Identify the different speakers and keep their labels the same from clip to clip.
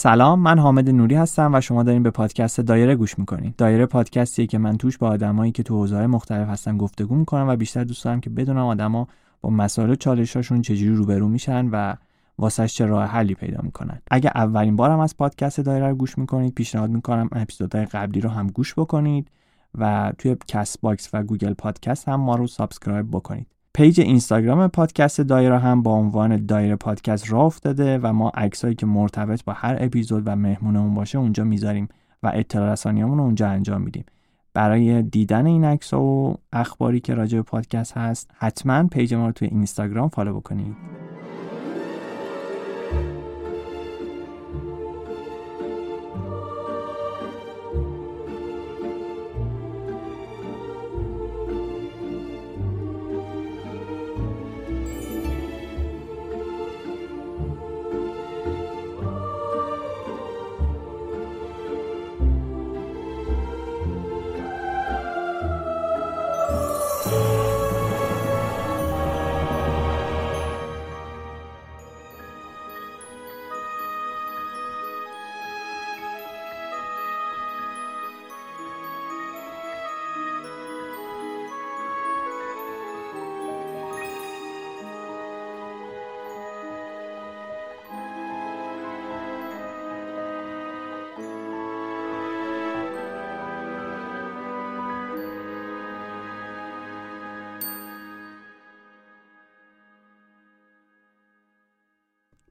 Speaker 1: سلام من حامد نوری هستم و شما دارین به پادکست دایره گوش می‌کنین. دایره پادکستیه که من توش با آدمایی که تو حوزه‌های مختلف هستن گفتگو می‌کنم و بیشتر دوست دارم که بدونم آدما با مسائل و چالشاشون چجوری روبرو میشن و واسش چه راه حلی پیدا می‌کنن. اگه اولین بارم از پادکست دایره رو گوش می‌کنید پیشنهاد می‌کنم اپیزودهای قبلی رو هم گوش بکنید و توی Castbox و Google Podcast هم ما رو subscribe بکنید. page اینستاگرام پادکست دایره هم با عنوان دایره پادکست راه افتاده و ما عکسایی که مرتبط با هر اپیزود و مهمونمون باشه اونجا می‌ذاریم و اطلاع رسانیامون رو اونجا انجام میدیم. برای دیدن این عکس و اخباری که راجع به پادکست هست حتما page ما رو توی اینستاگرام follow بکنید.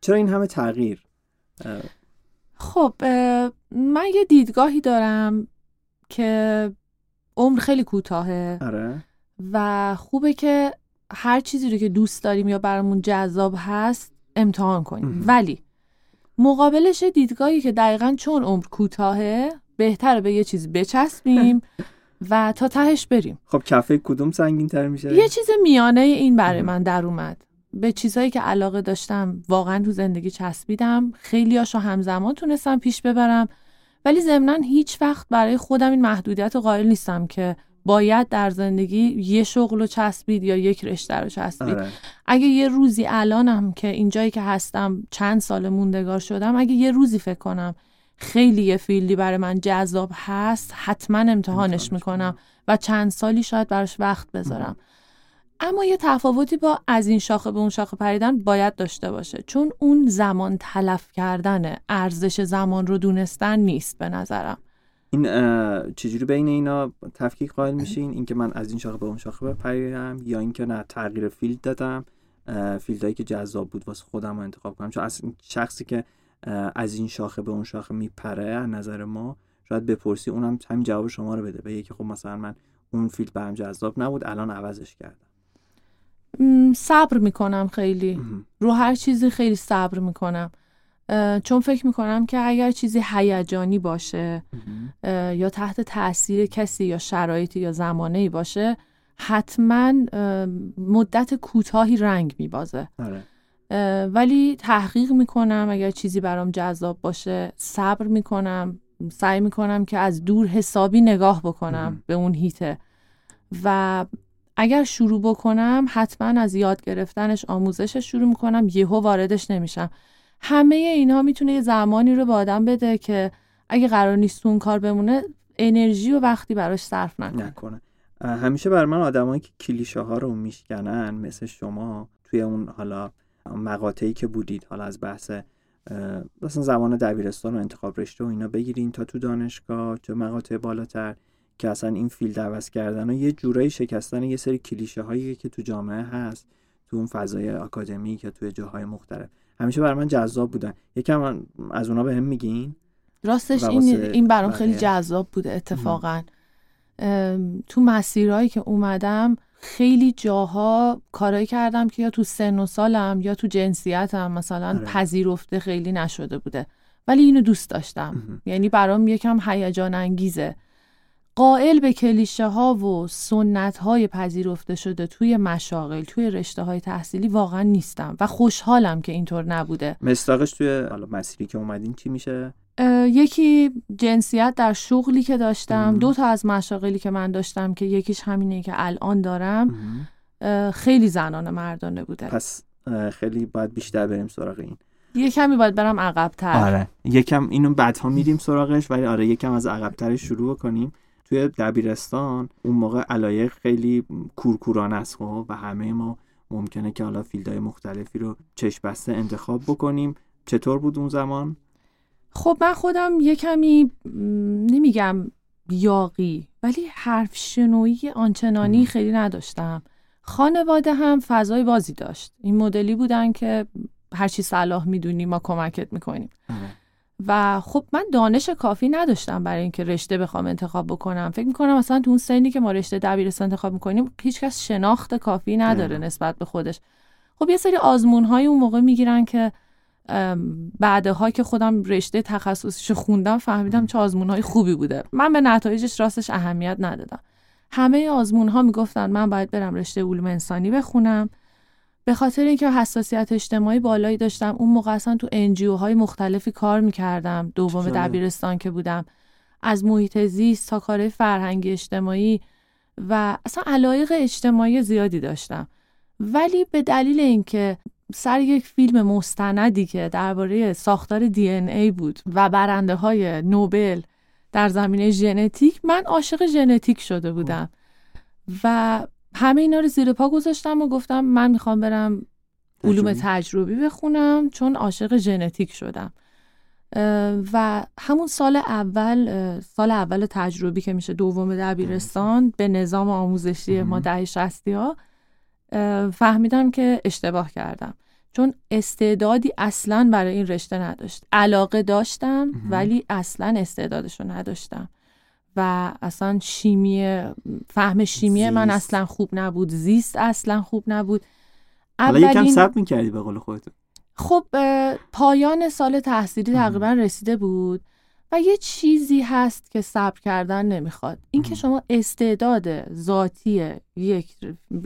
Speaker 1: چرا این همه تغییر؟
Speaker 2: خب من یه دیدگاهی دارم که عمر خیلی کوتاهه
Speaker 1: آره.
Speaker 2: و خوبه که هر چیزی رو که دوست داریم یا برامون جذاب هست امتحان کنیم. ولی مقابلش دیدگاهی که دقیقا چون عمر کوتاهه بهتره به یه چیز بچسبیم و تا تهش بریم.
Speaker 1: خب کفه کدوم سنگین تر میشه؟
Speaker 2: یه چیز میانه این برای من در اومد. به چیزهایی که علاقه داشتم واقعا تو زندگی چسبیدم. خیلی هاشو همزمان تونستم پیش ببرم. ولی ضمنا هیچ وقت برای خودم این محدودیت رو قائل نیستم که باید در زندگی یه شغل رو چسبید یا یک رشته رو چسبید.
Speaker 1: آره.
Speaker 2: اگه یه روزی الانم که اینجایی که هستم چند سال موندگار شدم اگه یه روزی فکر کنم خیلی یه فیلدی برای من جذاب هست حتما امتحانش می‌کنم و چند سالی شاید براش وقت بذارم. اما یه تفاوتی با از این شاخه به اون شاخه پریدن باید داشته باشه. چون اون زمان تلف کردن ارزش زمان رو دونستن نیست به نظرم.
Speaker 1: این چجوری بین اینا تفکیک قائل میشین؟ اینکه من از این شاخه به اون شاخه بپریم یا اینکه نه تغییر field دادم field هایی که جذاب بود واسه خودم رو انتخاب کنم؟ چون از شخصی که از این شاخه به اون شاخه میپره از نظر ما شاید بپرسی اونم همین جواب شما رو بده. به که خب مثلا من اون فیلد برام جذاب نبود الان عوضش کردم.
Speaker 2: صبر می‌کنم خیلی. رو هر چیزی خیلی صبر می‌کنم. چون فکر می‌کنم که اگر چیزی هیجانی باشه یا تحت تاثیر کسی یا شرایطی یا زمانه ای باشه حتما مدت کوتاهی رنگ میبازه.
Speaker 1: آره.
Speaker 2: ولی تحقیق می‌کنم اگر چیزی برام جذاب باشه صبر می‌کنم سعی می‌کنم که از دور حسابی نگاه بکنم به اون هیته. و اگر شروع بکنم حتما از یاد گرفتنش آموزشش شروع می‌کنم یهو واردش نمیشم. همه اینها می‌تونه یه زمانی رو به آدم بده که اگه قرار نیست اون کار بمونه انرژی و وقتی براش صرف نکنه,
Speaker 1: نکنه. همیشه بر من آدمایی که کلیشه ها رو میشکنن مثل شما توی اون حالا مقاطعی که بودید حالا از بحث مثلا زمان دبیرستان و انتخاب رشته و اینا بگیرین تا تو دانشگاه تو مقاطع بالاتر. که اصلا این فیلد عوض کردن و یه جورایی شکستن یه سری کلیشه هایی که تو جامعه هست تو اون فضای آکادمی که توی جاهای مختلف. همیشه برای من جذاب بودن. یکم از اونا به هم میگین؟
Speaker 2: راستش این این برام خیلی جذاب بوده اتفاقا. تو مسیرهایی که اومدم خیلی جاها کارایی کردم که یا تو سن و سالم یا تو جنسیتم مثلا
Speaker 1: آره.
Speaker 2: پذیرفته خیلی نشده بوده. ولی اینو دوست داشتم. یعنی برام یکم هیجان انگیزه قائل به کلیشه ها و سنت های پذیرفته شده توی مشاغل توی رشته های تحصیلی واقعا نیستم و خوشحالم که اینطور نبوده.
Speaker 1: مستاقش توی حالا مسیری که اومدین چی میشه؟
Speaker 2: یکی جنسیت در شغلی که داشتم دو تا از مشاغلی که من داشتم که یکیش همینه که الان دارم خیلی زنان مردانه بوده.
Speaker 1: پس خیلی باید بیشتر بریم سراغ این.
Speaker 2: یه کمی باید برم عقبتر.
Speaker 1: آره. یکم اینو بعدها میریم سراغش ولی آره یکم از عقبترش شروع کنیم. توی دبیرستان اون موقع علایق خیلی کورکورانه است خب و همه ما ممکنه که حالا فیلدهای مختلفی رو چشم بسته انتخاب بکنیم. چطور بود اون زمان؟
Speaker 2: خب من خودم یه کمی نمیگم یاقی ولی حرف شنویی آنچنانی خیلی نداشتم. خانواده هم فضای بازی داشت. این مدلی بودن که هرچی صلاح می‌دونی ما کمکت می‌کنیم.
Speaker 1: آره.
Speaker 2: و خب من دانش کافی نداشتم برای اینکه رشته بخوام انتخاب بکنم. فکر می‌کنم مثلا تو اون سنی که ما رشته دبیرستان انتخاب می‌کنیم هیچکس شناخت کافی نداره نسبت به خودش. خب یه سری آزمون های اون موقع می‌گیرن که بعدها که خودم رشته تخصصیشو خوندم فهمیدم چه آزمون های خوبی بوده. من به نتایجش راستش اهمیت ندادم. همه آزمون ها می‌گفتن من باید برم رشته علوم انسانی بخونم. به خاطر اینکه حساسیت اجتماعی بالایی داشتم اون موقع اصلا تو انجیو های مختلفی کار می‌کردم. دوم دبیرستان که بودم. از محیط زیست تا کار فرهنگی اجتماعی و اصلا علایق اجتماعی زیادی داشتم. ولی به دلیل اینکه سر یک فیلم مستندی که درباره ساختار دی ای بود و برنده های نوبل در زمینه ژنتیک من عاشق ژنتیک شده بودم. و همه اینا رو زیر پا گذاشتم و گفتم من می‌خوام برم علوم تجربی؟ بخونم چون عاشق ژنتیک شدم. و همون سال اول سال اول تجربی که میشه دوم دبیرستان به نظام آموزشی ما ده شستی ها فهمیدم که اشتباه کردم. چون استعدادی اصلا برای این رشته نداشت. علاقه داشتم ولی اصلا استعدادش رو نداشتم. و اصلا شیمی فهم شیمی من اصلا خوب نبود. زیست اصلا خوب نبود.
Speaker 1: حالا یکم سب می‌کردی به قول خودت.
Speaker 2: خب پایان سال تحصیلی تقریبا رسیده بود و یه چیزی هست که صبر کردن نمی‌خواد. اینکه شما استعداد ذاتی یک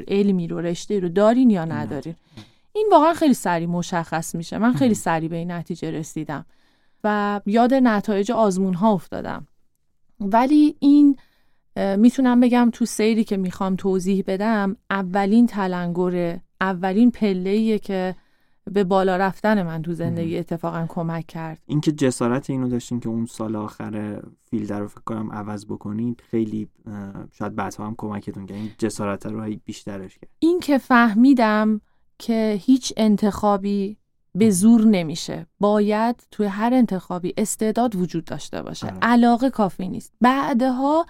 Speaker 2: علمی رو رشته رو دارین یا ندارین. این واقعا خیلی سریع مشخص میشه. من خیلی سریع به این نتیجه رسیدم و یاد نتایج آزمون ها افتادم. ولی این می‌تونم بگم تو سیری که می‌خوام توضیح بدم اولین تلنگره اولین پله که به بالا رفتن من تو زندگی اتفاقا کمک کرد.
Speaker 1: اینکه جسارت اینو داشتین که اون سال آخر فیلد رو فکر کنم عوض بکنید خیلی شاید بعدها هم کمکتون کرد. این جسارت رو بیشترش کرد.
Speaker 2: این که فهمیدم که هیچ انتخابی به زور نمیشه. باید توی هر انتخابی استعداد وجود داشته باشه. آره. علاقه کافی نیست. بعدها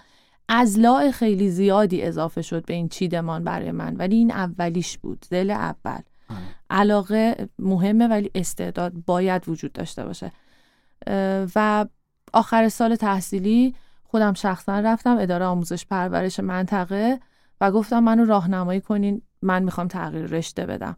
Speaker 2: ازلاع خیلی زیادی اضافه شد به این چیدمان برای من ولی این اولیش بود دل اول. آره. علاقه مهمه ولی استعداد باید وجود داشته باشه. و آخر سال تحصیلی خودم شخصا رفتم اداره آموزش پرورش منطقه و گفتم منو راهنمایی کنین من می‌خوام تغییر رشته بدم.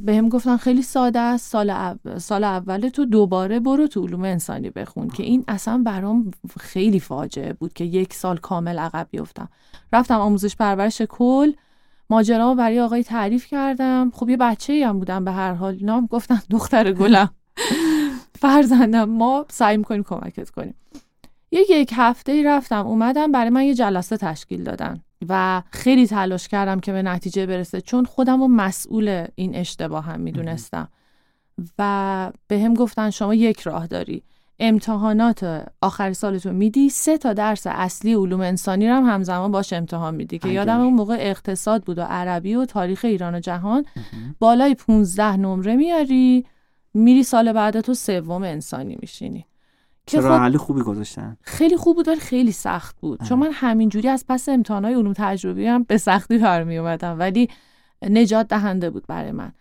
Speaker 2: به هم گفتن خیلی ساده است سال, اول، سال اول تو دوباره برو تو علوم انسانی بخون که این اصلا برام خیلی فاجعه بود که یک سال کامل عقب بیفتم. رفتم آموزش پرورش کل ماجرا برای آقای تعریف کردم. خب یه بچه هم بودم به هر حال نام گفتن دختر گلم. فرزندم ما سعی می‌کنیم کمکت کنیم. یه یک هفته ای رفتم اومدم برای من یه جلسه تشکیل دادن. و خیلی تلاش کردم که به نتیجه برسه چون خودم و مسئول این اشتباه هم می‌دونستم. و به هم گفتن شما یک راه داری. امتحانات آخر سالتون میدی سه تا درس اصلی علوم انسانی رو هم همزمان باش امتحان میدی. که یادم اون موقع اقتصاد بود و عربی و تاریخ ایران و جهان. بالای 15 نمره میاری میری سال بعد تو سوم انسانی میشینی.
Speaker 1: چرا حل خوبی گذاشتن؟
Speaker 2: خیلی خوب بود ولی خیلی سخت بود. چون من همینجوری از پس امتحانات علوم تجربی هم به سختی برمی اومدم ولی نجات دهنده بود برای من.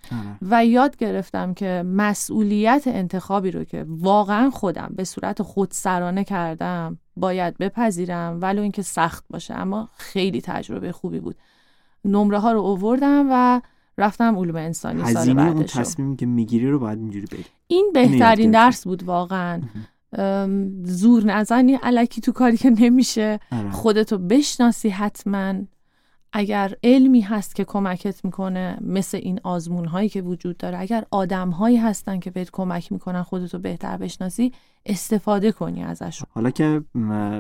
Speaker 2: و یاد گرفتم که مسئولیت انتخابی رو که واقعا خودم به صورت خودسرانه کردم باید بپذیرم ولو اینکه سخت باشه اما خیلی تجربه خوبی بود. نمره ها رو اووردم و رفتم علوم انسانی سال بعدش اون
Speaker 1: تصمیمی که می‌گیری رو باید اینجوری بگی.
Speaker 2: این بهترین درس بود واقعا. زور نزنی. علکی تو کاری که نمیشه. آره. خودتو بشناسی حتما. اگر علمی هست که کمکت می‌کنه مثل این آزمون هایی که وجود داره اگر آدم هایی هستن که بهت کمک می‌کنن خودتو بهتر بشناسی استفاده کنی ازش.
Speaker 1: حالا که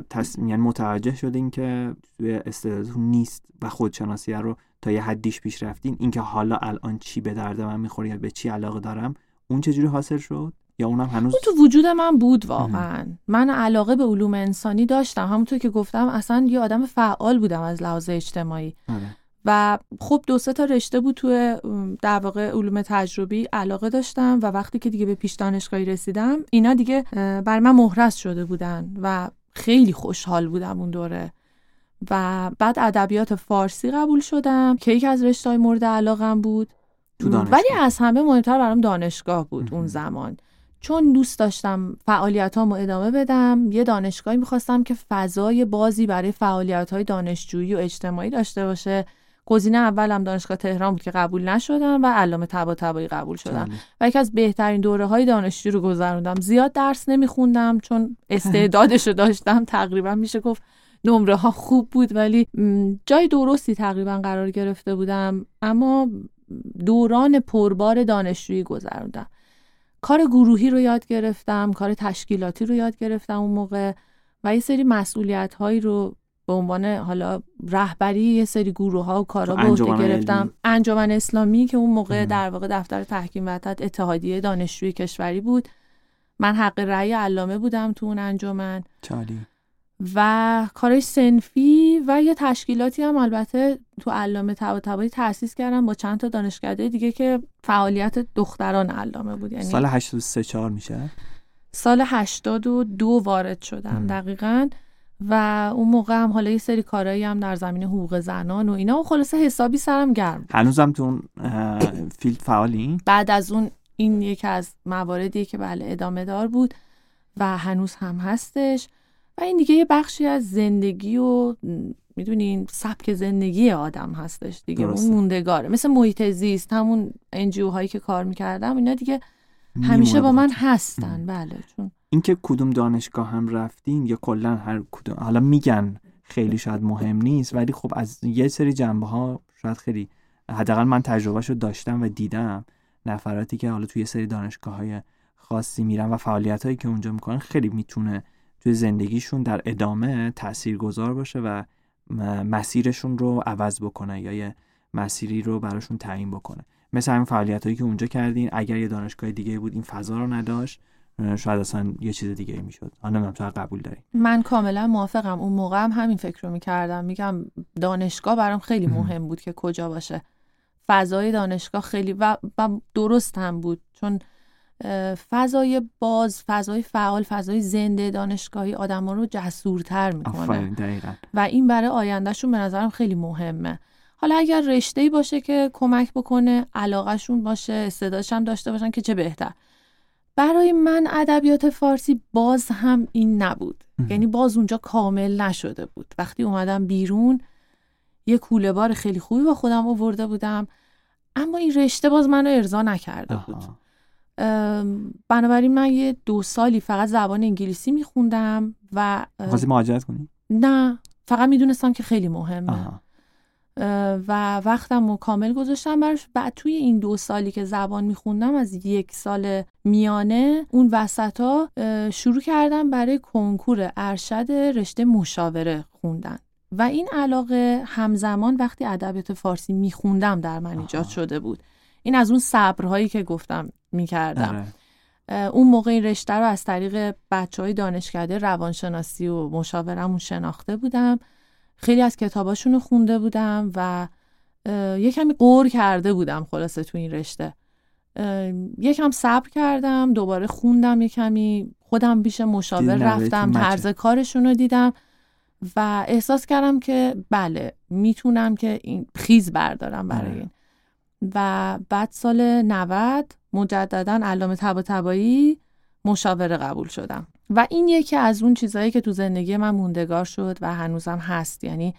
Speaker 1: تص... یعنی متوجه شدین که توی استعدادتون نیست و خودشناسی رو تا یه حدیش پیش رفتین اینکه حالا الان چی به درد من می‌خوره یا به چی علاقه دارم اون چجوری حاصل شد؟ یا اونم هنوز
Speaker 2: اون تو وجود من بود واقعا. من علاقه به علوم انسانی داشتم. همونطور که گفتم اصلا یه آدم فعال بودم از لحاظ اجتماعی.
Speaker 1: آره.
Speaker 2: و خب دو سه تا رشته بود توی در واقع علوم تجربی علاقه داشتم و وقتی که دیگه به پیش دانشگاهی رسیدم اینا دیگه بر من مهرس شده بودن و خیلی خوشحال بودم اون دوره. و بعد ادبیات فارسی قبول شدم که یکی از رشته های مورد علاقم بود.
Speaker 1: تو.
Speaker 2: ولی از همه مهمتر برام دانشگاه بود اون زمان. چون دوست داشتم فعالیت ادامه بدم یه دانشگاهی می‌خواستم که فضای بازی برای فعالیت های دانشجویی و اجتماعی داشته باشه. گزینه اولم دانشگاه تهران بود که قبول نشدم و علامه طباطبایی قبول شدم. و یکی از بهترین دوره های دانشجو رو گذروندم. زیاد درس نمیخوندم چون استعدادش رو داشتم. تقریبا میشه گفت نمره ها خوب بود ولی جای درستی تقریبا قرار گرفته بودم. اما دوران پربار دانشجویی گذروندم. کار گروهی رو یاد گرفتم کار تشکیلاتی رو یاد گرفتم اون موقع و یه سری مسئولیت هایی رو به عنوان حالا رهبری یه سری گروه ها و کارا به عهده
Speaker 1: انجمن
Speaker 2: گرفتم. انجمن اسلامی که اون موقع. در واقع دفتر تحکیم وحدت اتحادیه دانشجوی کشوری بود من حق رأی علامه بودم تو اون انجمن و کارش سنفی و یه تشکیلاتی هم البته تو علامه طباطبایی تأسیس کردم با چند تا دانشکده دیگه که فعالیت دختران علامه بود یعنی
Speaker 1: سال 83 4 میشه
Speaker 2: سال 82 وارد شدم
Speaker 1: ام.
Speaker 2: دقیقا و اون موقع هم حالا یه سری کارهایی هم در زمینه حقوق زنان و اینا و خلاصه حسابی سرم گرم بود.
Speaker 1: هنوزم تو اون فیلد فعالی
Speaker 2: بعد از اون این یکی از مواردیه که بله ادامه دار بود و هنوز هم هستش و این دیگه یه بخشی از زندگی و می‌دونین سبک زندگی آدم هستش دیگه
Speaker 1: درسته.
Speaker 2: اون موندگاره. مثل محیط زیست همون انجیو هایی که کار می‌کردم اینا دیگه همیشه با من هستن. بله چون
Speaker 1: اینکه کدوم دانشگاه هم رفتین یا کلا هر کدوم حالا میگن خیلی شاید مهم نیست ولی خب از یه سری جنبه ها شاید خیلی حداقل من تجربهشو داشتم و دیدم نفراتی که حالا توی یه سری دانشگاه های خاصی میرن و فعالیت هایی که اونجا می‌کنن خیلی می‌تونه توی زندگیشون در ادامه تاثیرگذار باشه و مسیرشون رو عوض بکنه یا یه مسیری رو براشون تعیین بکنه. مثل همین فعالیت هایی که اونجا کردین اگر یه دانشگاه دیگه بود این فضا رو نداشت شاید اصلا یه چیز دیگه می‌شد. حالا نمی‌دونم تو قبول داری.
Speaker 2: من کاملا موافقم. اون موقع هم همین فکر رو می‌کردم. میگم دانشگاه برام خیلی
Speaker 1: مهم.
Speaker 2: بود که کجا باشه. فضای دانشگاه خیلی و, و درست هم بود. چون فضای باز فضای فعال فضای زنده دانشگاهی آدم رو جسورتر می‌کنه.
Speaker 1: دقیقا.
Speaker 2: و این برای آیندهشون به نظرم خیلی مهمه. حالا اگر رشته باشه که کمک بکنه علاقهشون باشه استعدادش هم داشته باشن که چه بهتر. برای من ادبیات فارسی باز هم این نبود.
Speaker 1: مهم.
Speaker 2: یعنی باز اونجا کامل نشده بود. وقتی اومدم بیرون یه کوله بار خیلی خوبی با خودم آورده بودم اما این رشته باز منو ارضا نکرده بود.
Speaker 1: آها.
Speaker 2: بنابراین من یه دو سالی فقط زبان انگلیسی میخوندم و
Speaker 1: خواستی مهاجرت کنی؟
Speaker 2: نه فقط می‌دونستم که خیلی مهمه.
Speaker 1: آها.
Speaker 2: و وقتم رو کامل گذاشتم براش. بعد توی این دو سالی که زبان میخوندم از یک سال میانه اون وسط ها شروع کردم برای کنکور ارشد رشته مشاوره خوندن. و این علاقه همزمان وقتی ادبیات فارسی میخوندم در من ایجاد. شده بود. این از اون صبرهایی که گفتم می‌کردم
Speaker 1: آره.
Speaker 2: اون موقع این رشته رو از طریق بچه های دانشکده روانشناسی و مشاورمون شناخته بودم خیلی از کتاباشون رو خونده بودم و یه کمی قور کرده بودم خلاصه تو این رشته یکم صبر کردم دوباره خوندم یه کمی خودم پیش مشاور رفتم. طرز کارشون رو دیدم و احساس کردم که بله می‌تونم که این خیز بردارم برای
Speaker 1: آره.
Speaker 2: این و بعد سال 90 مجددا علامه طباطبایی مشاوره قبول شدم. و این یکی از اون چیزهایی که تو زندگی من موندگار شد و هنوزم هست. یعنی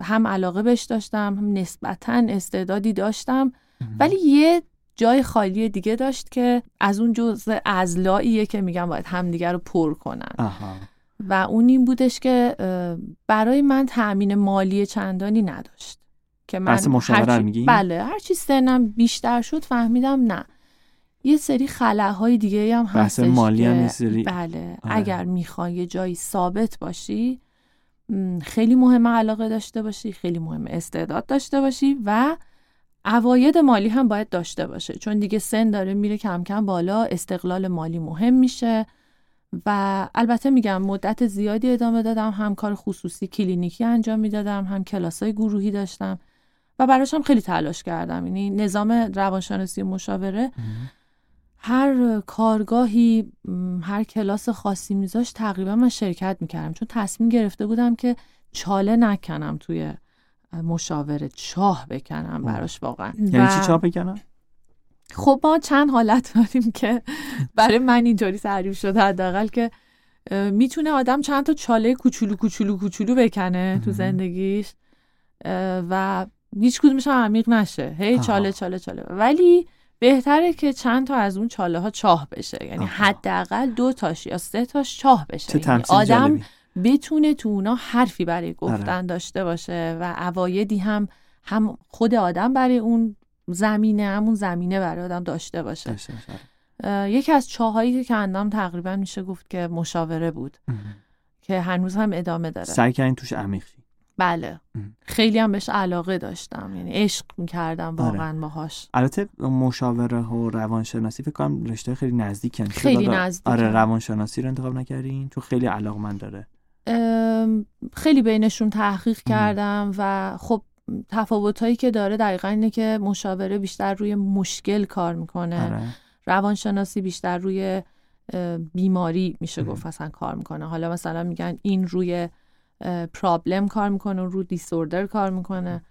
Speaker 2: هم علاقه بهش داشتم هم نسبتا استعدادی داشتم. ولی یه جای خالی دیگه داشت که از اون جزء ازلاییه که میگم باید همدیگه رو پر کنن.
Speaker 1: آها.
Speaker 2: و اون این بودش که برای من تأمین مالی چندانی نداشت. که من
Speaker 1: بحث مشاوره رو
Speaker 2: هرچی-
Speaker 1: میگی؟
Speaker 2: بله هرچی سنم بیشتر شد فهمیدم نه یه سری خلاهای دیگه هم
Speaker 1: بحث
Speaker 2: هستش
Speaker 1: مالی هم یه سری-
Speaker 2: بله
Speaker 1: آره.
Speaker 2: اگر می‌خوای یه جایی ثابت باشی خیلی مهمه علاقه داشته باشی خیلی مهمه استعداد داشته باشی و عواید مالی هم باید داشته باشه چون دیگه سن داره میره کم کم بالا استقلال مالی مهم میشه و البته میگم مدت زیادی ادامه دادم هم کار خصوصی کلینیکی انجام می‌دادم هم کلاسای گروهی داشتم و براشم خیلی تلاش کردم. یعنی نظام روانشناسی مشاوره هر کارگاهی هر کلاس خاصی میذاش تقریبا من شرکت می‌کردم. چون تصمیم گرفته بودم که چاله نکنم توی مشاوره چاه بکنم براش واقعا.
Speaker 1: یعنی چی چاه بکنم؟
Speaker 2: خب ما چند حالت داریم که برای من اینطوری تعریف شده حداقل که می‌تونه آدم چند تا چاله کوچولو کوچولو کوچولو بکنه تو زندگیش و هیچ کدومش هم عمیق نشه. هی چاله چاله چاله. ولی بهتره که چند تا از اون چاله ها چاه بشه. یعنی حداقل دو تاش یا سه تاش چاه بشه. یعنی آدم بتونه تو اونا حرفی برای گفتن آره. داشته باشه و عوایدی هم هم خود آدم برای اون زمینه همون زمینه برای آدم داشته باشه. یکی از چاهایی که کندم تقریبا میشه گفت که مشاوره بود. که هنوز هم ادامه داره.
Speaker 1: سعی کردین توش عمیق
Speaker 2: بله. خیلی هم بهش علاقه داشتم. یعنی عشق می‌کردم آره. واقعا باهاش.
Speaker 1: البته مشاوره و روانشناسی فکر کنم رشته خیلی نزدیکن
Speaker 2: خیلی نزدیک
Speaker 1: آره روانشناسی رو انتخاب نکردین؟ چون خیلی علاقه من داره.
Speaker 2: خیلی بینشون تحقیق کردم و خب تفاوت هایی که داره دقیقا اینه که مشاوره بیشتر روی مشکل کار می‌کنه. آره. روانشناسی بیشتر روی بیماری میشه گفت اصلا کار می‌کنه. حالا مثلا میگن این روی پرابلم کار می‌کنه رو دیسوردر کار می‌کنه.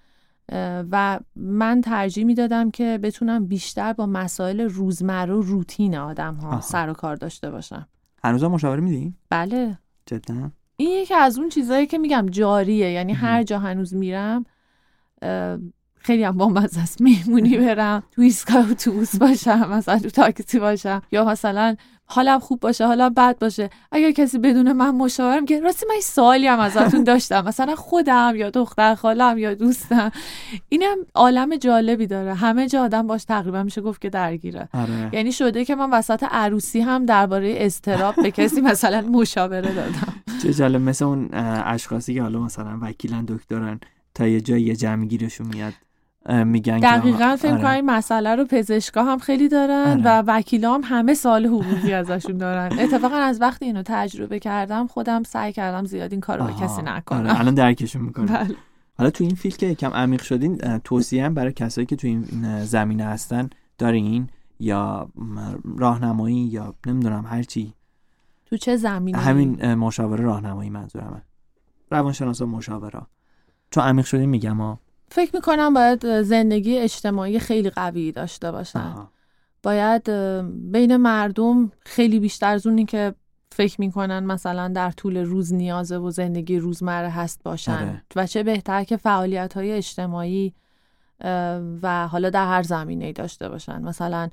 Speaker 2: و من ترجیح می‌دادم که بتونم بیشتر با مسائل روزمره و روتین آدم ها سر و کار داشته باشم.
Speaker 1: هنوز مشاوره میدین؟
Speaker 2: بله.
Speaker 1: جدا.
Speaker 2: این یکی از اون چیزهایی که میگم جاریه. یعنی هر جا هنوز میرم خیلی هم با است. مهمونی برم تو ایستگاه اتوبوس باشم مثلا تو تاکسی باشم. یا مثلا حالم خوب باشه حالم بد باشه. اگر کسی بدون من مشاورم که راستی من سوالی هم ازتون داشتم. مثلا خودم یا دختر خالم یا دوستم. اینم عالم جالبی داره. همه جا آدم باش تقریبا میشه گفت که درگیره.
Speaker 1: آره.
Speaker 2: یعنی شده که من وسط عروسی هم درباره استراب به کسی مثلا مشاوره دادم.
Speaker 1: چه جالب. مثل اون اشخاصی که حالا مثلا وکیلن دکترن تا یه جایی جمع گیرشون میاد. میگن
Speaker 2: دقیقا فکر کنم آره. این مسئله رو پزشکا هم خیلی دارن و وکیلا هم همه سال حقوقی ازشون دارن. اتفاقا از وقتی اینو تجربه کردم خودم سعی کردم زیاد این کارو به کسی نکنم.
Speaker 1: آره. الان درکشون می‌کنم.
Speaker 2: بله.
Speaker 1: حالا تو این فیلد که یکم عمیق شدین توصیه هم برای کسایی که تو این زمینه هستن دارین یا راهنمایی یا نمی‌دونم هر چی؟
Speaker 2: تو چه زمینه
Speaker 1: همین مشاوره راهنمایی منظورمه. روانشناسا مشاوره. چون عمیق شدین میگم ها
Speaker 2: فکر می‌کنم باید زندگی اجتماعی خیلی قوی داشته باشن. باید بین مردم خیلی بیشتر از اونی که فکر می‌کنن مثلا در طول روز نیازه و زندگی روزمره هست باشن. آره. و چه بهتر که فعالیت های اجتماعی و حالا در هر زمینه داشته باشن. مثلا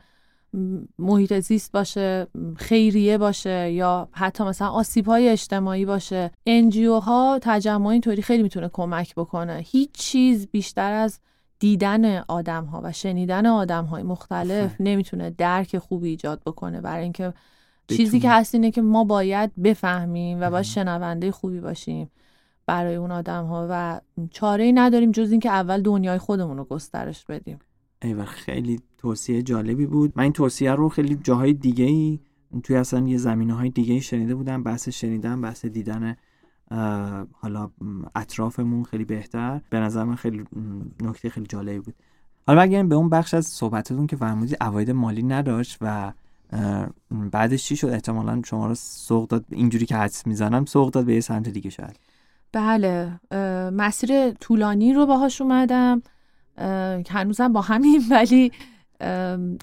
Speaker 2: محیط زیست باشه خیریه باشه یا حتی مثلا آسیب های اجتماعی باشه. انجیو ها تجمع اینطوری خیلی می‌تونه کمک بکنه. هیچ چیز بیشتر از دیدن آدم ها و شنیدن آدم های مختلف نمی‌تونه درک خوبی ایجاد بکنه. برای اینکه چیزی که هست اینه که ما باید بفهمیم و باید شنونده خوبی باشیم برای اون آدم ها و چاره ای نداریم جز اینکه اول دنیای خودمون رو گسترش بدیم.
Speaker 1: ایوه خیلی توصیه جالبی بود. من این توصیه رو خیلی جاهای دیگه ای توی اصلا یه زمینه های دیگه شنیده بودم بحث شنیدن بحث دیدن حالا اطرافمون خیلی بهتر. به نظر من خیلی نکته خیلی جالبی بود. حالا بگیم به اون بخش از صحبتتون که فرمودی عواید مالی نداشت و بعدش چی شد؟ احتمالا شما رو سوق داد اینجوری که حدس می‌زنم سوق داد به یه سمت دیگه شاید.
Speaker 2: بله مسیر طولانی رو باهاش اومدم. هنوزم با همین ولی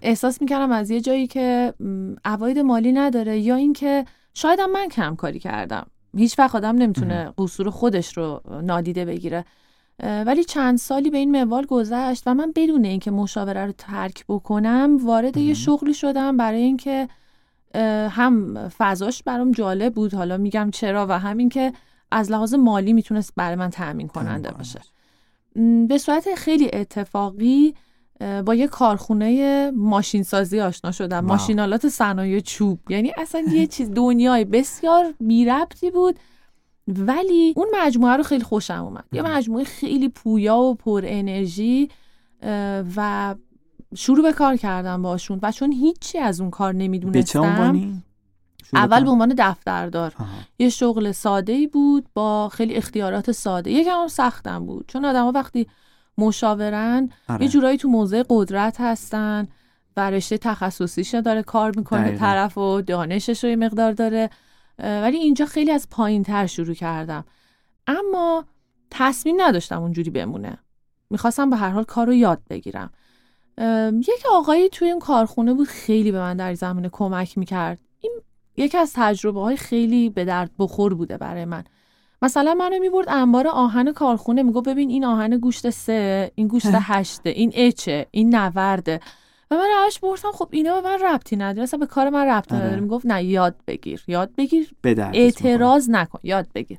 Speaker 2: احساس می‌کردم از یه جایی که عواید مالی نداره یا اینکه شاید من کم کاری کردم. هیچ وقت آدم نمی‌تونه قصور خودش رو نادیده بگیره. ولی چند سالی به این موال گذشت و من بدون اینکه مشاوره رو ترک بکنم وارد یه شغلی شدم برای اینکه هم فضاش برام جالب بود. حالا میگم چرا و همین که از لحاظ مالی می‌تونست برای من تأمین کننده باشه. به صورت خیلی اتفاقی با یه کارخونه ماشین سازی آشنا شدم. ماشینالات صنایع چوب. یعنی اصلا یه چیز دنیای بسیار بی ربطی بود. ولی اون مجموعه رو خیلی خوشم اومد. یه مجموعه خیلی پویا و پر انرژی و شروع به کار کردم باشون. و چون هیچی از اون کار نمی‌دونستم اول به عنوان دفتردار. یه شغل ساده ای بود با خیلی اختیارات ساده. یکم هم سختم بود. چون آدم ها وقتی مشاورن آره. یه جورایی تو موضع قدرت هستن و رشته تخصصیش داره کار می‌کنه طرف و دانشش رو یه مقدار داره. ولی اینجا خیلی از پایین تر شروع کردم. اما تصمیم نداشتم اونجوری بمونه. می‌خواستم به هر حال کار رو یاد بگیرم. یک آقایی توی اون کارخونه بود خیلی به من در زمینه کمک می‌کرد. یکی از تجربه های خیلی به درد بخور بوده برای من. مثلا منو می‌برد انبار آهن کارخونه میگو ببین این آهن گوشت سه این گوشت هشته این اچه این نورده و من روش بردم خب اینا به من ربطی نداره. اصلا به کار من ربطی نداره. آره. می‌گفت نه یاد بگیر یاد بگیر. اعتراض نکن یاد بگیر.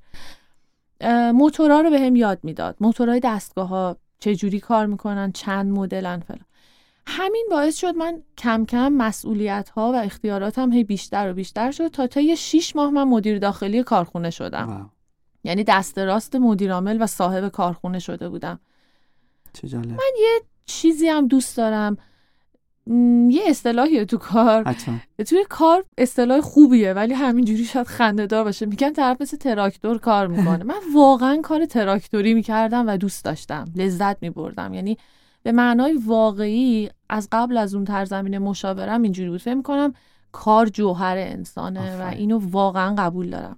Speaker 2: موتورا رو به هم یاد می‌داد. موتورهای دستگاه ها چه جوری کار می‌کنن چند مدلن فلان. همین باعث شد من کم کم مسئولیت ها و اختیاراتم هی بیشتر و بیشتر شد تا تا یه شیش ماه من مدیر داخلی کارخونه شدم. یعنی دست راست مدیرعامل و صاحب کارخونه شده بودم.
Speaker 1: چه
Speaker 2: من یه چیزی هم دوست دارم. یه اصطلاحی تو کار. توی کار اصطلاح خوبیه ولی همینجوری شاید خنده دار باشه. میگن طرف مثل تراکتور کار می‌کنه. من واقعا کار تراکتوری می‌کردم و دوست داشتم. لذت میبردم. یعنی به معنای واقعی از قبل از اون ترزمین مشاورم اینجوری بود. فکر می‌کنم کار جوهر انسانه و اینو واقعا قبول دارم.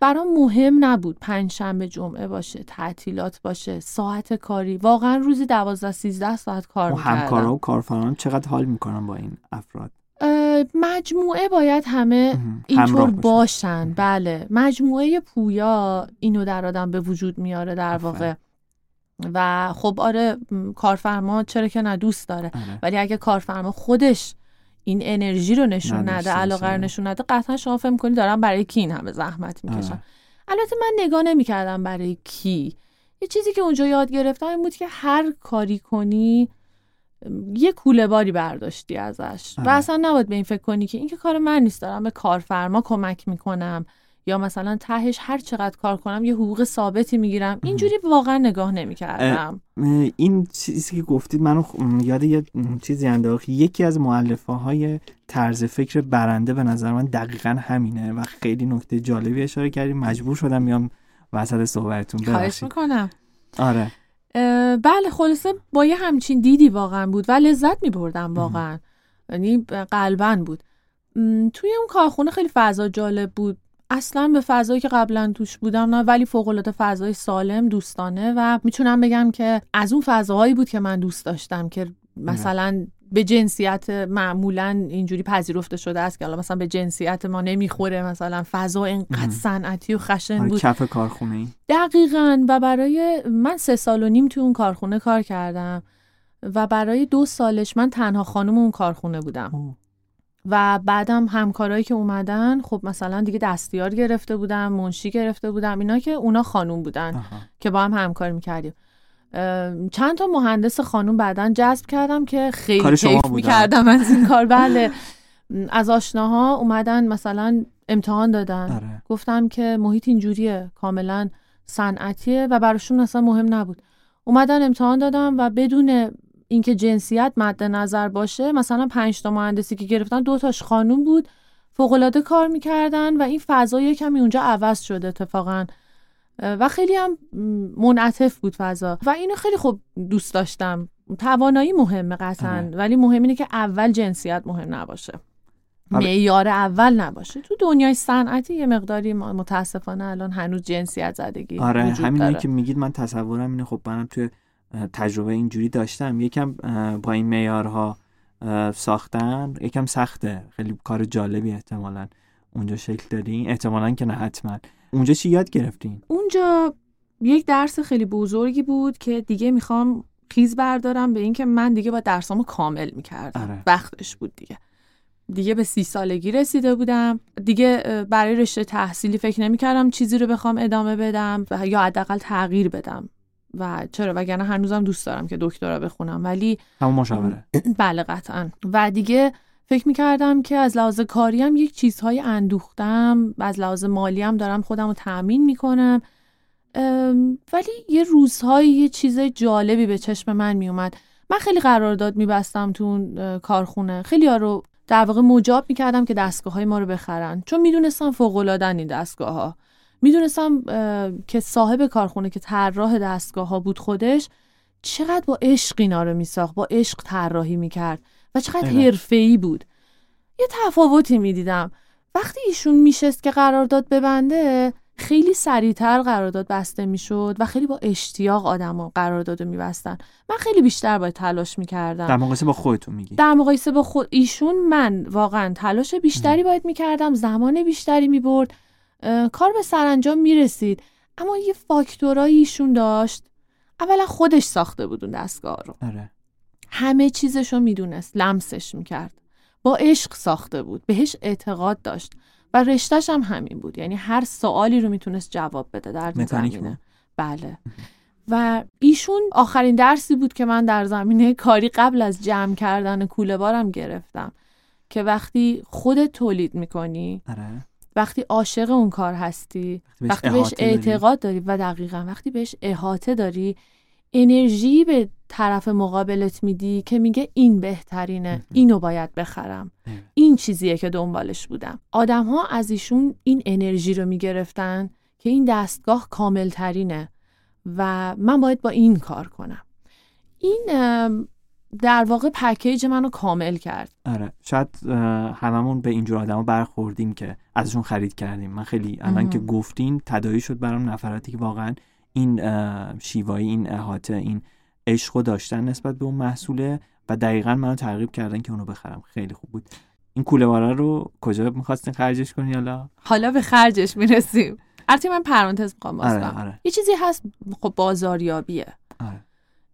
Speaker 2: برام مهم نبود پنج شنبه جمعه باشه تعطیلات باشه ساعت کاری. واقعا روزی دوازده سیزده ساعت کار می‌کردم.
Speaker 1: همکارا و کارفران چقدر حال می‌کنن با این افراد؟
Speaker 2: مجموعه باید همه اینطور باشن. بله. مجموعه پویا اینو در آدم به وجود میاره در واقع. و خب آره کارفرما چرا که نه دوست داره آره. ولی اگه کارفرما خودش این انرژی رو نشون نده علاقه رو نشون نده قطعا شما فهم کنید دارم برای کی این همه زحمت می‌کشم آره. البته من نگاه نمی‌کردم برای کی یه چیزی که اونجا یاد گرفتم این بود که هر کاری کنی یه کوله باری برداشتی ازش و آره. اصلا نباید به این فکر کنی که این که کار من نیست دارم به کارفرما کمک می‌کنم یا مثلا تهش هر چقدر کار کنم یه حقوق ثابتی می‌گیرم. اینجوری واقعا نگاه نمی‌کردم.
Speaker 1: این چیزی که گفتید منو یاد یه چیزی انداخت. یکی از معلفه های طرز فکر برنده به نظر من دقیقا همینه و خیلی نکته جالبی اشاره کردیم مجبور شدم میام وسط صحبتتون.
Speaker 2: خواهش می‌کنم.
Speaker 1: آره.
Speaker 2: بله خلاصه با یه همچین دیدی واقعا بود و لذت میبردم واقعا. یعنی قلبا بود. توی اون کارخونه خیلی فضا جالب بود. اصلا به فضایی که قبلا توش بودم نه ولی فوق العاده فضای سالم دوستانه و می‌تونم بگم که از اون فضاهایی بود که من دوست داشتم که مثلا به جنسیت معمولا اینجوری پذیرفته شده است که حالا مثلا به جنسیت ما نمی‌خوره مثلا فضا اینقدر صنعتی و خشن
Speaker 1: آره،
Speaker 2: بود.
Speaker 1: کف کارخونه ای
Speaker 2: دقیقا. و برای من سه سال و نیم تو اون کارخونه کار کردم و برای دو سالش من تنها خانم اون کارخونه بودم. و بعدم همکارایی که اومدن خب مثلا دیگه دستیار گرفته بودم منشی گرفته بودم اینا که اونا خانوم بودن که با هم همکاری می‌کردیم. چند تا مهندس خانوم بعدا جذب کردم که خیلی کیف می‌کردم از این کار. بله. از آشناها اومدن مثلا امتحان دادن. آره. گفتم که محیط اینجوریه کاملا صنعتیه و براشون اصلا مهم نبود. اومدن امتحان دادم و بدون اینکه جنسیت مد نظر باشه مثلا پنج تا مهندسی که گرفتن دو تاش خانوم بود فوق کار می‌کردن و این فضا یه کمی اونجا عوض شده اتفاقا. و خیلی هم منعطف بود فضا. و اینو خیلی خوب دوست داشتم. توانایی مهمه قطعا. آره. ولی مهم اینه که اول جنسیت مهم نباشه. آره. معیار اول نباشه. تو دنیای صنعتی یه مقداری متاسفانه الان هنوز جنسیت زدگی
Speaker 1: آره همینه که میگید من تصورم اینه خب منم توی تجربه اینجوری داشتم. یکم با این معیارها ساختن یکم سخته. خیلی کار جالبی احتمالا اونجا شکل دادین. احتمالا که نه حتما. اونجا چی یاد گرفتین؟
Speaker 2: اونجا یک درس خیلی بزرگی بود که دیگه می‌خوام خیز بردارم به اینکه من دیگه با درسامو کامل می‌کردم. آره. وقتش بود دیگه. دیگه به سی سالگی رسیده بودم. دیگه برای رشته تحصیلی فکر نمی‌کردم چیزی رو بخوام ادامه بدم یا حداقل تغییر بدم. و چرا وگرنه هنوزم دوست دارم که دکترا بخونم ولی
Speaker 1: همون مشاوره.
Speaker 2: بله قطعا. و دیگه فکر می‌کردم که از لحاظ کاری هم یک چیزهای اندوختم از لحاظ مالی هم دارم خودم رو تأمین می‌کنم. ولی یه روزهایی یه چیز جالبی به چشم من میومد من خیلی قرارداد میبستم تو اون کارخونه. خیلی ها رو در واقع مجاب می‌کردم که دستگاه های ما رو بخرن. چون می‌دونستم فوق این دستگاه ها می‌دونستم که صاحب کارخونه که طراح دستگاه ها بود خودش چقدر با عشق اینا رو میساخت با عشق طراحی می‌کرد و چقدر حرفه‌ای بود. یه تفاوتی می‌دیدم. وقتی ایشون میشست که قرارداد ببنده خیلی سریعتر قرارداد بسته می‌شد و خیلی با اشتیاق آدما قرارداد میبستن. من خیلی بیشتر باید تلاش می‌کردم.
Speaker 1: در مقایسه با خودتون میگی.
Speaker 2: در مقایسه با خود ایشون من واقعا تلاش بیشتری باید می‌کردم زمان بیشتری می‌برد. کار به سرانجام می‌رسید. اما یه فاکتورایی ایشون داشت. اولا خودش ساخته بود اون دستگاه رو.
Speaker 1: آره.
Speaker 2: همه چیزش رو می‌دونست. لمسش می‌کرد. با عشق ساخته بود. بهش اعتقاد داشت. و رشتهش هم همین بود. یعنی هر سوالی رو می‌تونست جواب بده در زمینه. بله. و ایشون آخرین درسی بود که من در زمینه کاری قبل از جمع کردن کوله بارم گرفتم. که وقتی خودت تولید می‌کنی
Speaker 1: آره.
Speaker 2: وقتی عاشق اون کار هستی وقتی بهش اعتقاد داری و دقیقا وقتی بهش احاطه داری انرژی به طرف مقابلت میدی که میگه این بهترینه اینو باید بخرم. این چیزیه که دنبالش بودم. آدم ها از ایشون این انرژی رو می‌گرفتن که این دستگاه کامل ترینه و من باید با این کار کنم. این در واقع پکیج منو کامل کرد.
Speaker 1: آره شاید هممون به اینجور آدما برخوردیم که ازشون خرید کردیم. من خیلی الان که گفتین تدایی شد برام نفراتی که واقعا این شیوایی این احاطه این عشق داشتن نسبت به اون محصوله و دقیقا منو ترغیب کردن که اونو بخرم. خیلی خوب بود. این کوله رو کجا می‌خواستین خرجش کنی حالا؟
Speaker 2: حالا به خرجش می‌رسیم. البته من پرانتز می‌خوام
Speaker 1: آره، آره.
Speaker 2: یه چیزی هست خب بازاریابیه.
Speaker 1: آره.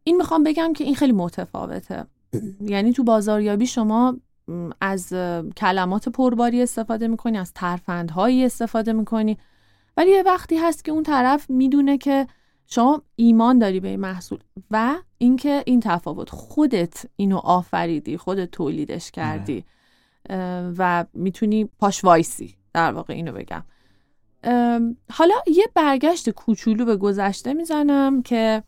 Speaker 2: این می‌خوام بگم که این خیلی متفاوته. یعنی تو بازاریابی شما از کلمات پرباری استفاده می‌کنی از ترفندهایی استفاده می‌کنی. ولی یه وقتی هست که اون طرف می‌دونه که شما ایمان داری به این محصول و اینکه این تفاوت خودت اینو آفریدی خودت تولیدش کردی. و می‌تونی پاش وایسی. در واقع اینو بگم. حالا یه برگشت کوچولو به گذشته می‌زنم که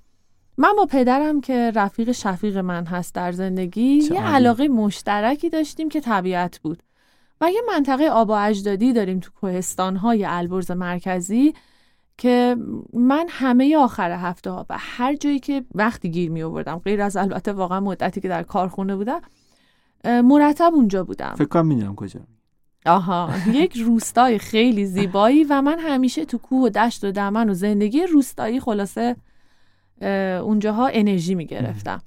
Speaker 2: من با پدرم که رفیق شفیق من هست در زندگی یه علاقه مشترکی داشتیم که طبیعت بود. و یه منطقه آب و اجدادی داریم تو کوهستانهای البرز مرکزی که من همه آخر هفته ها و هر جایی که وقتی گیر می آوردم غیر از البته واقعا مدتی که در کارخونه بودم مرتب اونجا بودم.
Speaker 1: فکر کنم می‌دونم کجا.
Speaker 2: آها یک روستای خیلی زیبایی و من همیشه تو کوه و دشت و دمن و زندگی روستایی خلاصه اونجاها انرژی می گرفتم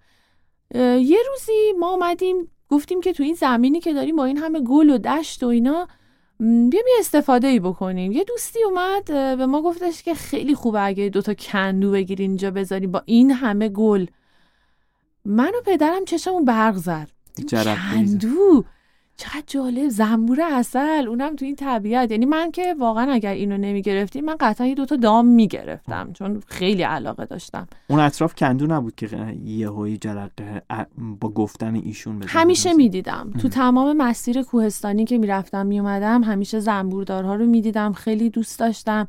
Speaker 2: یه روزی ما آمدیم گفتیم که تو این زمینی که داریم با این همه گل و دشت و اینا بیام یه استفاده ای بکنیم. یه دوستی اومد به ما گفتش که خیلی خوبه اگه دوتا کندو بگیری اینجا بذاری با این همه گل. من و پدرم چشمون برق زد. کندو! چقدر جالب. زنبور اصل اونم تو این طبیعت. یعنی من که واقعا اگر اینو نمی‌گرفتیم من قطعا یه دوتا دام می‌گرفتم چون خیلی علاقه داشتم.
Speaker 1: اون اطراف کندو نبود که یه هایی جرقه با گفتن ایشون
Speaker 2: بزنم همیشه می‌دیدم. تو تمام مسیر کوهستانی که می‌رفتم میومدم همیشه زنبوردارها رو می‌دیدم. خیلی دوست داشتم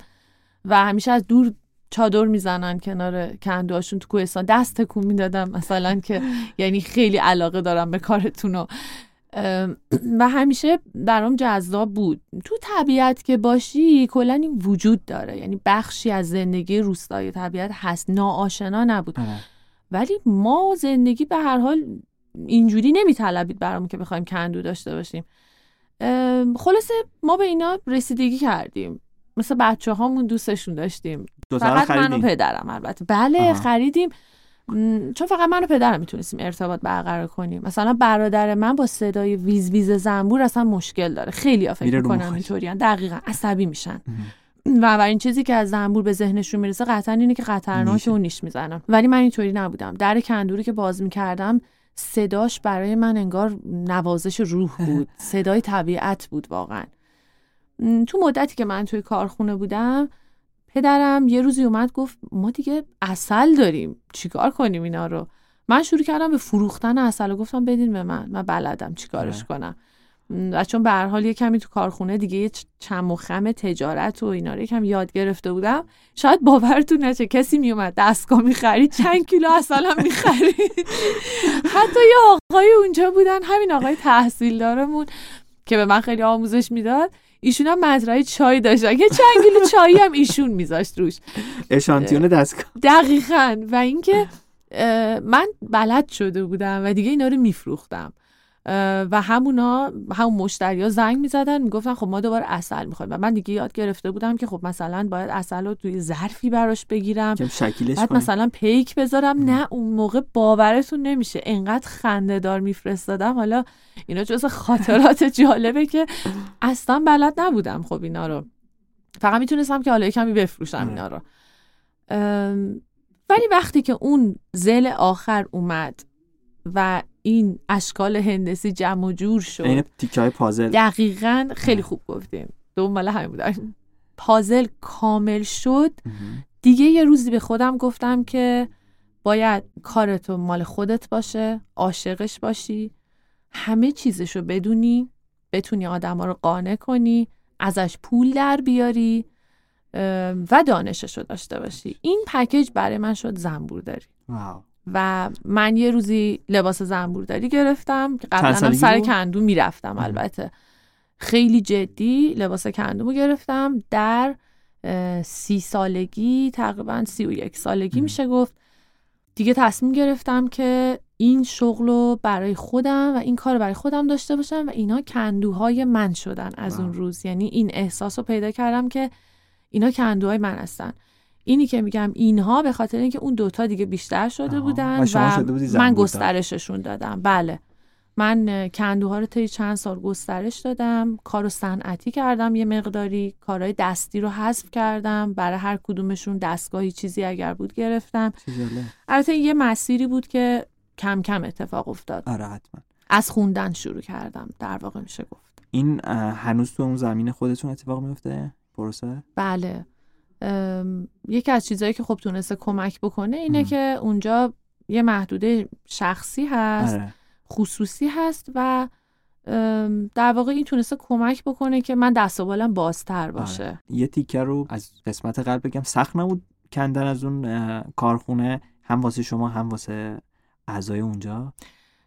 Speaker 2: و همیشه از دور چادر می‌زنن کنار کندوهاشون تو کوهستان. دست تکون می‌دادم مثلا که یعنی خیلی علاقه دارم به کارتون و همیشه برام جذاب بود. تو طبیعت که باشی کلا این وجود داره. یعنی بخشی از زندگی روستای طبیعت هست. ناآشنا نبود.
Speaker 1: آره.
Speaker 2: ولی ما زندگی به هر حال اینجوری نمیطلبید برام که بخوایم کندو داشته باشیم. خلاصه ما به اینا رسیدگی کردیم. مثل بچه هامون دوستشون داشتیم. فقط من و پدرم البته. بله خریدیم. چون فقط من و پدرم می‌تونستیم ارتباط برقرار کنیم. مثلا برادر من با صدای ویز ویز زنبور اصلا مشکل داره. خیلی ها فکر می‌کنم اینطوری دقیقا عصبی میشن. و این چیزی که از زنبور به ذهنشون می‌رسه قطعا اینه که خطرناک و نیش می‌زنم ولی من اینطوری نبودم. در کندوری که باز می‌کردم صداش برای من انگار نوازش روح بود. صدای طبیعت بود واقعا. تو مدتی که من توی کارخونه بودم پدرم یه روزی اومد گفت ما دیگه اصل داریم چیکار کنیم اینا رو؟ من شروع کردم به فروختن اصل و گفتم بدین به من من بلدم چیکارش کنم. و چون به هر حال یه کمی تو کارخونه دیگه یه چم و خم تجارت و اینا رو یکم یاد گرفته بودم. شاید باورتون نشه کسی میومد دستگاه می‌خرید چند کیلو اصلا می‌خرید. حتی یه آقای اونجا بودن همین آقای تحصیل دارمون که به من خیلی آموزش می‌داد. ایشون هم مزرعه چای داشتن. که چند کیلو چایی هم ایشون میذاشت روش.
Speaker 1: اشانتیون دستگاه.
Speaker 2: دقیقا. و اینکه من بلد شده بودم و دیگه اینا رو میفروختم. و همونا همون مشتری ها زنگ می‌زدن می‌گفتن خب ما دوباره اصل می‌خوایم و من دیگه یاد گرفته بودم که خب مثلا باید اصل رو توی ظرفی براش بگیرم. بعد مثلا پیک بذارم نه اون موقع باورتون نمیشه. انقدر خنده دار میفرستادم. حالا اینا جز خاطرات جالبه که اصلا بلد نبودم خب اینا رو. فقط می‌تونستم که حالا کمی بفروشم اینا رو. ولی وقتی که اون زل آخر اومد و این اشکال هندسی جمع و جور شد.
Speaker 1: این تیکه های پازل.
Speaker 2: دقیقا خیلی خوب گفتیم. دنبال همین بودن پازل کامل شد. دیگه یه روزی به خودم گفتم که باید کارتو مال خودت باشه عاشقش باشی. همه چیزشو بدونی بتونی آدما رو قانع کنی ازش پول در بیاری و دانشش رو داشته باشی. این پکیج برای من شد زنبورداری
Speaker 1: واو.
Speaker 2: و من یه روزی لباس زنبورداری گرفتم. که قبلا سر کندو می‌رفتم البته. خیلی جدی لباس کندومو گرفتم. در سی سالگی تقریبا سی و یک سالگی میشه گفت. دیگه تصمیم گرفتم که این شغل رو برای خودم و این کار رو برای خودم داشته باشم و اینا کندوهای من شدن از اون روز. یعنی این احساس رو پیدا کردم که اینا کندوهای من هستن. اینی که میگم اینها به خاطر اینکه اون دوتا دیگه بیشتر شده بودن و, من گسترششون دادم. بله. من کندوها رو طی چند سال گسترش دادم. کار صنعتی کردم یه مقداری. کارهای دستی رو حذف کردم. برای هر کدومشون دستگاهی چیزی اگر بود گرفتم. البته یه مسیری بود که کم کم اتفاق افتاد.
Speaker 1: آره حتما.
Speaker 2: از خوندن شروع کردم. در واقع میشه گفت.
Speaker 1: این هنوز تو اون زمین خودتون اتفاق میفته؟ پروسه؟
Speaker 2: بله. یکی از چیزهایی که خب تونسته کمک بکنه اینه که اونجا یه محدوده شخصی هست آره. خصوصی هست و در واقع این تونسته کمک بکنه که من دست و بالم بازتر آره. باشه.
Speaker 1: یه تیکه رو از قسمت قلب بگم. سخت نبود کندن از اون کارخونه هم واسه شما هم واسه اعضای اونجا؟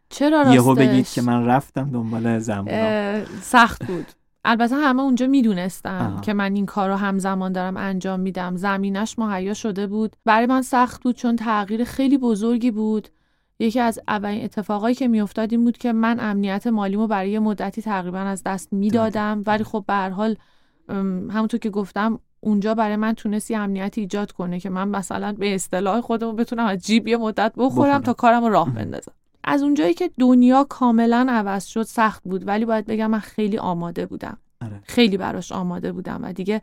Speaker 2: چرا راستش
Speaker 1: یهو بگید که من رفتم دنبال زمان
Speaker 2: سخت بود. البته همه اونجا می‌دونستم که من این کار رو همزمان دارم انجام میدم. زمینش مهیا شده بود. برای من سخت بود چون تغییر خیلی بزرگی بود. یکی از اولین اتفاقایی که میافتاد این بود که من امنیت مالیمو برای مدتی تقریبا از دست می‌دادم. ولی خب به هر حال همونطور که گفتم اونجا برای من تونستی امنیت ایجاد کنه که من مثلا به اصطلاح خودم بتونم از جیب یه مدت بخورم تا کارم رو راه بندازم. از اونجایی که دنیا کاملا عوض شد سخت بود. ولی باید بگم من خیلی آماده بودم.
Speaker 1: آره.
Speaker 2: خیلی براش آماده بودم و دیگه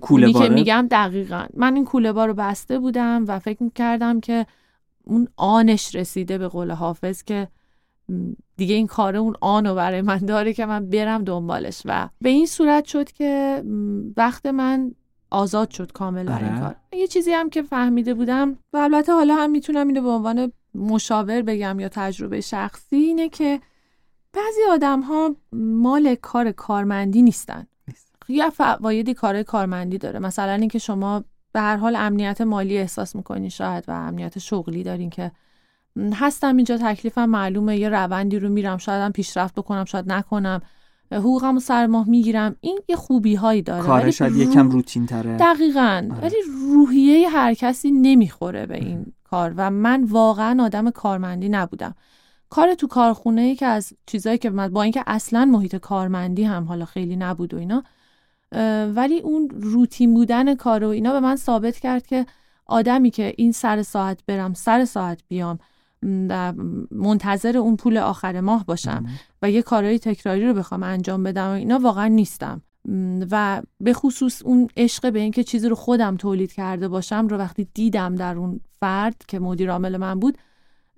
Speaker 1: کوله
Speaker 2: که میگم دقیقا. من این کوله بار رو بسته بودم و فکر می‌کردم که اون آنش رسیده به قول حافظ که دیگه این کار اون آنو برای من داره که من برم دنبالش. و به این صورت شد که وقت من آزاد شد کامل برای این آره. کار. یه چیزی هم که فهمیده بودم و البته حالا هم می‌تونم اینو به عنوان مشاور بگم یا تجربه شخصی اینه که بعضی آدم ها مال کار کارمندی نیستن. یه فوایدی کار کارمندی داره. مثلا اینکه شما به هر حال امنیت مالی احساس می‌کنین شاید و امنیت شغلی دارین که هستم اینجا تکلیفم معلومه یه روندی رو میرم شاید هم پیشرفت بکنم شاید نکنم. حقوقم سر ماه می‌گیرم. این یه خوبی هایی داره
Speaker 1: کار شاید یکم روتین تره
Speaker 2: دقیقا. آره. ولی روحیه هر کسی نمی‌خوره به این. کار و من واقعا آدم کارمندی نبودم. کار تو کارخونه ای که از چیزایی که با اینکه اصلا محیط کارمندی هم حالا خیلی نبود و اینا ولی اون روتین بودن کار و اینا به من ثابت کرد که آدمی که این سر ساعت برم سر ساعت بیام منتظر اون پول آخر ماه باشم و یه کارهای تکراری رو بخوام انجام بدم و اینا واقعا نیستم. و به خصوص اون عشق به اینکه چیزی رو خودم تولید کرده باشم رو وقتی دیدم در اون فرد که مدیر عامل من بود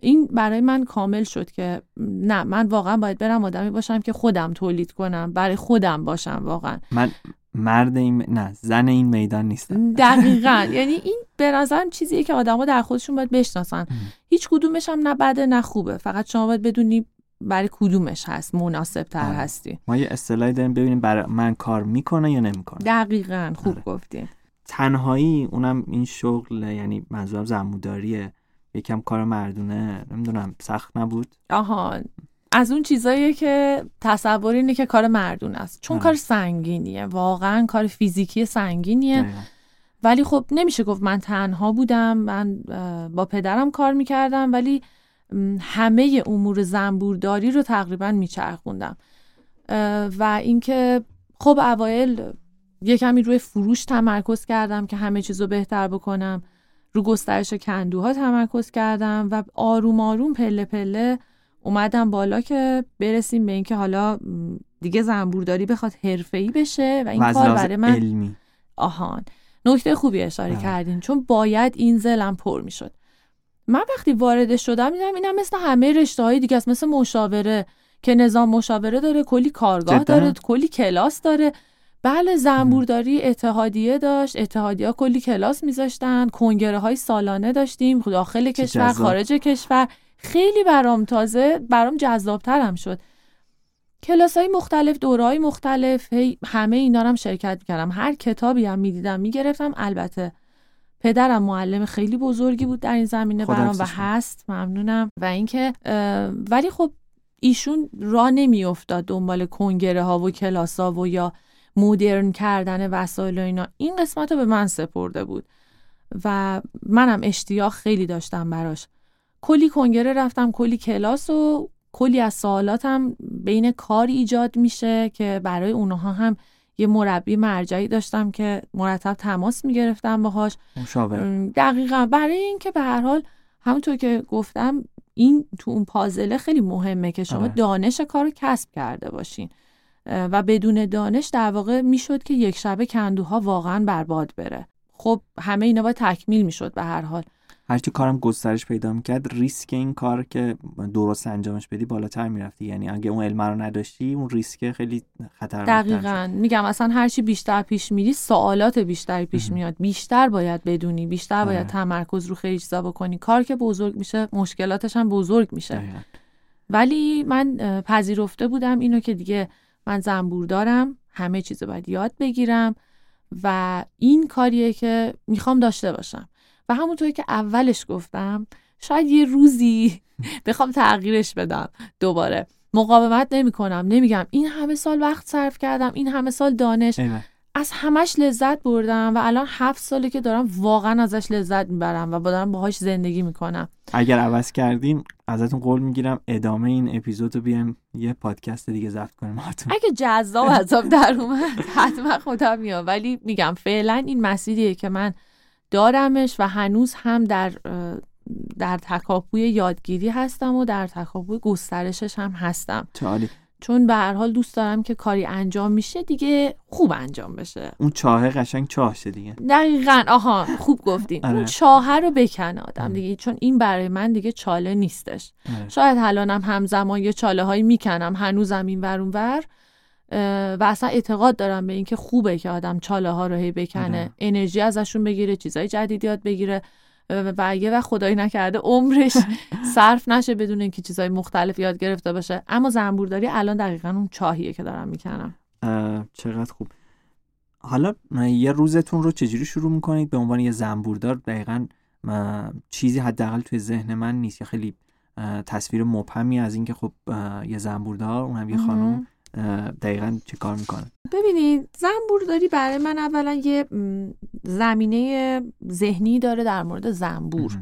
Speaker 2: این برای من کامل شد که نه من واقعا باید برم آدمی باشم که خودم تولید کنم برای خودم باشم واقعا.
Speaker 1: من مرد این نه زن این میدان نیستم.
Speaker 2: دقیقا. یعنی این به نظرم چیزیه که آدما در خودشون باید بشناسن. هیچ کدومش هم نه بده نه خوبه. فقط شما باید بدونی برای کدومش هست؟ مناسب تر
Speaker 1: آره.
Speaker 2: هستی.
Speaker 1: ما یه اصطلاحی داریم ببینیم برای من کار می‌کنه یا نمی‌کنه.
Speaker 2: دقیقا خوب
Speaker 1: آره.
Speaker 2: گفتین.
Speaker 1: تنهایی اونم این شغل یعنی منظورم زموداریه. یکم کار مردونه نمی‌دونم سخت نبود؟
Speaker 2: آها. از اون چیزاییه که تصور اینه که کار مردون است. چون
Speaker 1: آره.
Speaker 2: کار سنگینیه. واقعا کار فیزیکی سنگینیه. ولی خب نمیشه گفت من تنها بودم. من با پدرم کار می‌کردم. ولی همه امور زنبورداری رو تقریبا میچرخوندم. و اینکه خب اوایل یه کمی روی فروش تمرکز کردم که همه چیز رو بهتر بکنم. رو گسترش کندوها تمرکز کردم و آروم آروم پله پله اومدم بالا که برسیم به اینکه حالا دیگه زنبورداری بخواد حرفه‌ای بشه و این کار برای من
Speaker 1: علمی.
Speaker 2: آهان. نکته خوبی اشاره
Speaker 1: بله.
Speaker 2: کردین. چون باید این زلم پر می‌شد. من وقتی وارد شدم دیدم اینم مثل همه رشته های دیگه است مثل مشاوره که نظام مشاوره داره کلی کارگاه
Speaker 1: جدا؟
Speaker 2: داره کلی کلاس داره. بله زنبورداری اتحادیه داشت اتحادیه کلی کلاس میذاشتن کنگره های سالانه داشتیم داخل کشور
Speaker 1: جذاب.
Speaker 2: خارج کشور. خیلی برام تازه برام جذابترم شد. کلاس های مختلف دوره های مختلف هی همه اینا هم شرکت می‌کردم. هر کتابی هم می‌دیدم می‌گرفتم. البته پدرم معلم خیلی بزرگی بود در این زمینه برام و. هست ممنونم. و اینکه ولی خب ایشون را نمیافتاد دنبال کنگره ها و کلاس ها و یا مدرن کردن وسایل و اینا. این قسمت رو به من سپرده بود و منم اشتیاق خیلی داشتم براش. کلی کنگره رفتم کلی کلاس و کلی از سوالاتم بین کاری ایجاد میشه که برای اونها هم یه مربی مرجعی داشتم که مرتب تماس می‌گرفتم باهاش.
Speaker 1: مشاور.
Speaker 2: دقیقا. برای اینکه به هر حال همونطور که گفتم این تو اون پازله خیلی مهمه که شما
Speaker 1: آره.
Speaker 2: دانش کار رو کسب کرده باشین. و بدون دانش در واقع می‌شد که یک شبه کندوها واقعا برباد بره. خب همه اینا باید تکمیل می‌شد به هر حال.
Speaker 1: هرچی کارم گسترش پیدا می‌کرد ریسک این کار که درست انجامش بدی بالاتر می‌رفتی. یعنی اگه اون علم رو نداشتی اون ریسک خیلی خطرناکتر
Speaker 2: دقیقا. میگم اصلا هرچی بیشتر پیش میری سوالات بیشتری پیش. میاد. بیشتر باید بدونی بیشتر باید
Speaker 1: آره.
Speaker 2: تمرکز رو خیلی چیزا بکنی. کار که بزرگ میشه مشکلاتش هم بزرگ میشه.
Speaker 1: دقیقاً.
Speaker 2: ولی من پذیرفته بودم اینو که دیگه من زنبور دارم همه چیز باید یاد بگیرم و این کاریه که می‌خوام داشته باشم. و همونطوری که اولش گفتم شاید یه روزی بخوام تغییرش بدم دوباره. مقاومت نمی کنم نمیگم این همه سال وقت صرف کردم این همه سال دانش.
Speaker 1: ایوه.
Speaker 2: از همش لذت بردم و الان هفت ساله که دارم واقعا ازش لذت می‌برم و دارم باهاش زندگی می‌کنم.
Speaker 1: اگر عوض کردین ازتون قول می‌گیرم ادامه این اپیزود رو بیایم یه پادکست دیگه ضبط کنیم هاتون
Speaker 2: اگه جذاب عذاب در اومد حتما خودم میام. ولی میگم فعلا این مسیریه که من دارمش و هنوز هم در در تکاپوی یادگیری هستم و در تکاپوی گسترشش هم هستم.
Speaker 1: چه عالی.
Speaker 2: چون به هر حال دوست دارم که کاری انجام میشه دیگه خوب انجام بشه.
Speaker 1: اون چاهه قشنگ چاه شه دیگه.
Speaker 2: دقیقا. آها خوب گفتین.
Speaker 1: آره.
Speaker 2: اون چاهه رو بکنه آدم
Speaker 1: آره.
Speaker 2: دیگه چون این برای من دیگه چاله نیستش.
Speaker 1: آره.
Speaker 2: شاید الانم همزمان یه چاله هایی می‌کنم هنوزم این ور اون ور. و اصلا اعتقاد دارم به اینکه خوبه که آدم چاله ها رو هی بکنه.
Speaker 1: آره.
Speaker 2: انرژی ازشون بگیره چیزای جدید یاد بگیره و یه وقت خدایی نکرده عمرش صرف نشه بدون اینکه چیزای مختلف یاد گرفته باشه. اما زنبورداری الان دقیقا اون چاهیه که دارم می‌کنم.
Speaker 1: چقدر خوب. حالا یه روزتون رو چجوری شروع می‌کنید؟ به عنوان یه زنبوردار دقیقا چیزی حداقل توی ذهن من نیست یا خیلی تصویر مبهمی از اینکه خب یه زنبوردار اونم یه خانم دقیقا چه کار می‌کنه
Speaker 2: ببینید زنبورداری برای من اولا یه زمینه ذهنی داره در مورد زنبور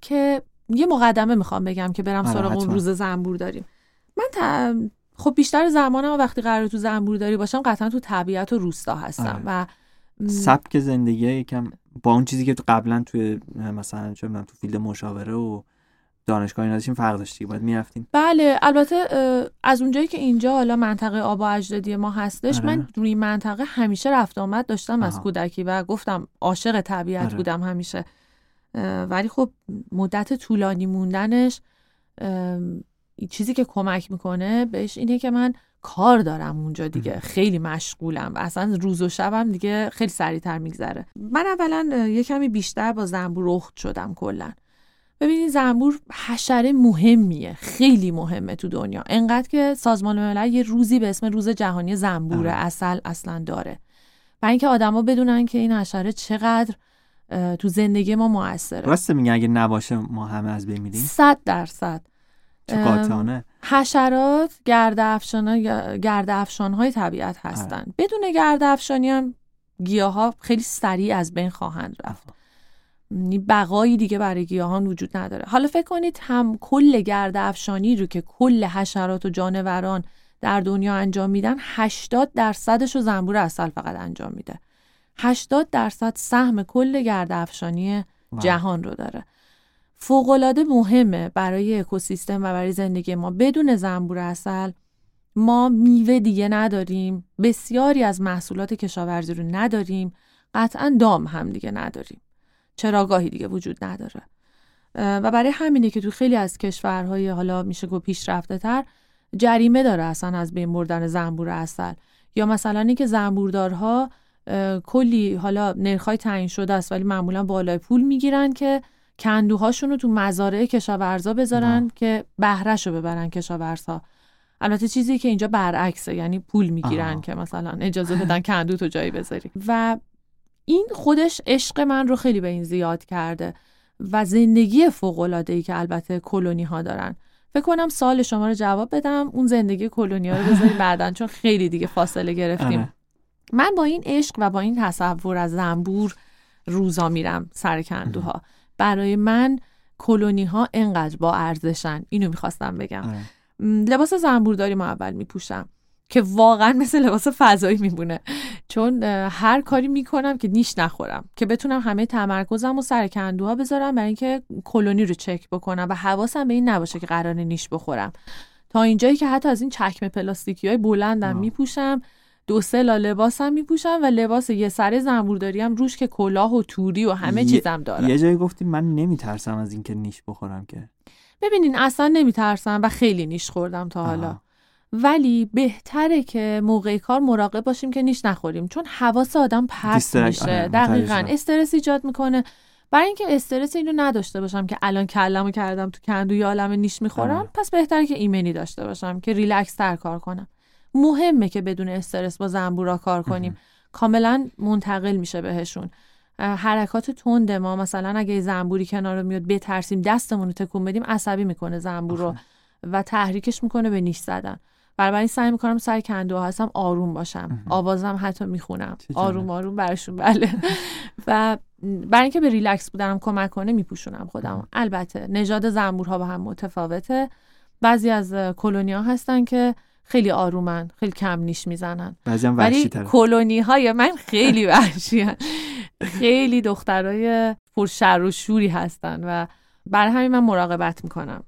Speaker 2: که یه مقدمه می‌خوام بگم که برم
Speaker 1: آره،
Speaker 2: سراغ اون. روز زنبور داریم من تا- خب بیشتر زمانم وقتی قرار تو زنبور داری باشم قطعا تو طبیعت و روستا هستم
Speaker 1: آره.
Speaker 2: و
Speaker 1: سبک زندگی یکم با اون چیزی که تو قبلا توی مثلا چه تو فیلد مشاوره و دانشگاه اینا داشتیم فرق داشتی باید می‌رفتین
Speaker 2: بله البته از اونجایی که اینجا حالا منطقه آب و اجدادی ما هستش
Speaker 1: آره.
Speaker 2: من روی این منطقه همیشه رفت آمد داشتم از
Speaker 1: آها.
Speaker 2: کودکی و گفتم عاشق طبیعت
Speaker 1: آره.
Speaker 2: بودم همیشه. ولی خب مدت طولانی موندنش چیزی که کمک می‌کنه بهش اینه که من کار دارم اونجا دیگه. خیلی مشغولم. و اصلا روز و شبم دیگه خیلی سریعتر میگذره. من اولا یه کمی بیشتر با زنبور رخت شدم کلا. ببینید زنبور حشره مهمیه خیلی مهمه تو دنیا. انقدر که سازمان ملل یه روزی به اسم روز جهانی زنبور اصل اصلا داره. و اینکه آدما بدونن که این حشره چقدر تو زندگی ما موثره.
Speaker 1: راست میگه اگه نباشه ما همه از بین میریم؟
Speaker 2: صد درصد.
Speaker 1: چه
Speaker 2: حشرات گرد افشان های طبیعت هستن. آره. بدون گرد افشانی هم گیاه ها خیلی سریع از بین خواهند رفت. یعنی بقایی دیگه برای گیاهان وجود نداره. حالا فکر کنید هم کل گرد افشانی رو که کل حشرات و جانوران در دنیا انجام میدن 80 درصدش رو زنبور اصل فقط انجام میده. 80 درصد سهم کل گرد افشانی جهان رو داره. فوقالعاده مهمه برای اکوسیستم و برای زندگی ما. بدون زنبور اصل ما میوه دیگه نداریم بسیاری از محصولات کشاورزی رو نداریم قطعا دام هم دیگه نداریم. چراگاهی دیگه وجود نداره. و برای همینه که تو خیلی از کشورهای حالا میشه گفت پیشرفته تر جریمه داره اصلا از بین بردن زنبور اصل یا مثلا اینکه زنبوردارها کلی حالا نرخای تعیین شده است ولی معمولا بالای پول می‌گیرن که کندوهاشون رو تو مزارع کشاورزا بذارن که بهرهش رو ببرن کشاورزها. البته چیزی که اینجا برعکسه یعنی پول می‌گیرن که مثلا اجازه بدن کندو تو جایی بذاری. و این خودش عشق من رو خیلی به این زیاد کرده و زندگی فوق العاده ای که البته کلونی ها دارن. فکر کنم سال شما رو جواب بدم اون زندگی کلونی ها رو بذاریم بعدا چون خیلی دیگه فاصله گرفتیم. آره. من با این عشق و با این تصور از زنبور روزا میرم سر کندوها. برای من کلونی ها انقدر با ارزشن اینو می‌خواستم بگم. آره. لباس زنبورداری ما اول میپوشم. که واقعا مثل لباس فضایی میمونه. چون هر کاری می‌کنم که نیش نخورم. که بتونم همه تمرکزم و سر کندوها بذارم برای اینکه کلونی رو چک بکنم و حواسم به این نباشه که قرار نیش بخورم. تا اینجایی که حتی از این چکمه پلاستیکی های بلندم میپوشم دو سه لا لباسم میپوشم و لباس یه سره زنبورداری هم روش که کلاه و توری و همه چیزم دارم.
Speaker 1: یه جایی گفتی من نمیترسم از اینکه نیش بخورم که.
Speaker 2: ببینین اصلا نمیترسم و خیلی نیش خوردم تا حالا. ولی بهتره که موقع کار مراقب باشیم که نیش نخوریم چون حواس آدم پرت میشه. آره، دقیقا استرس ایجاد می‌کنه. برای اینکه استرس اینو نداشته باشم که الان کلمو کردم تو کندو یه عالم نیش می‌خورم آره. پس بهتره که ایمنی داشته باشم که ریلکس تر کار کنم. مهمه که بدون استرس با زنبورا کار کنیم. کاملا منتقل میشه بهشون. حرکات تند ما مثلا اگه زنبوری کنار میاد بترسیم دستمون رو تکون بدیم عصبی می‌کنه زنبور رو و تحریکش می‌کنه به نیش زدن. برای سعی می‌کنم سر کندو هستم آروم باشم. آوازم حتی می‌خونم. آروم آروم برشون بله. و برای اینکه به ریلکس بودنم کمک کنه میپوشونم خودم. البته نژاد زنبورها با هم متفاوته. بعضی از کلونیا هستن که خیلی آرومن خیلی کم نیش می‌زنن.
Speaker 1: ولی
Speaker 2: کلونی های من خیلی وحشی خیلی دخترای پرشر و شوری هستن و برای همین من مراقبت می‌کنم.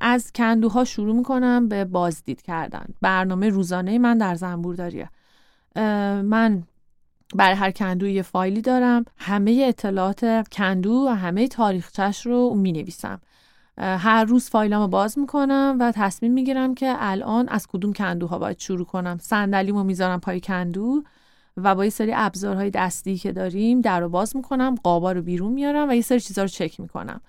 Speaker 2: از کندوها شروع می‌کنم به بازدید کردن. برنامه روزانه من در زنبورداریه من برای هر کندو یه فایلی دارم. همه اطلاعات کندو و همه تاریخچش رو می نویسم هر روز فایلامو باز می‌کنم و تصمیم می‌گیرم که الان از کدوم کندوها باید شروع کنم. صندلیمو می‌ذارم پای کندو و با یه سری ابزارهای دستی که داریم در رو باز می‌کنم قابا رو بیرون میارم و یه سری چیزها رو چک می‌کنم.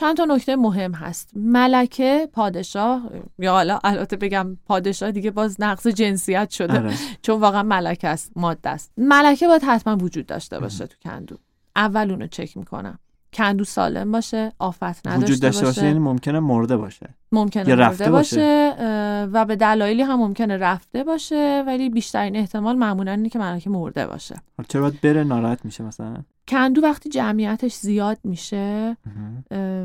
Speaker 2: چند تا نکته مهم هست. ملکه پادشاه یا حالا البته بگم پادشاه دیگه باز نقص جنسیت شده. آره. چون واقعا ملکه است ماده است. ملکه باید حتما وجود داشته باشه تو کندو. اول اونو چک می‌کنم. کندو سالم باشه آفت نداشته
Speaker 1: وجود داشته باشه یعنی ممکنه مرده باشه.
Speaker 2: ممکنه مرده باشه, و به دلایلی هم ممکنه رفته باشه ولی بیشترین احتمال معمولا اینه که ملکه مرده باشه.
Speaker 1: چرا باید بره ناراحت میشه مثلا؟
Speaker 2: کندو وقتی جمعیتش زیاد میشه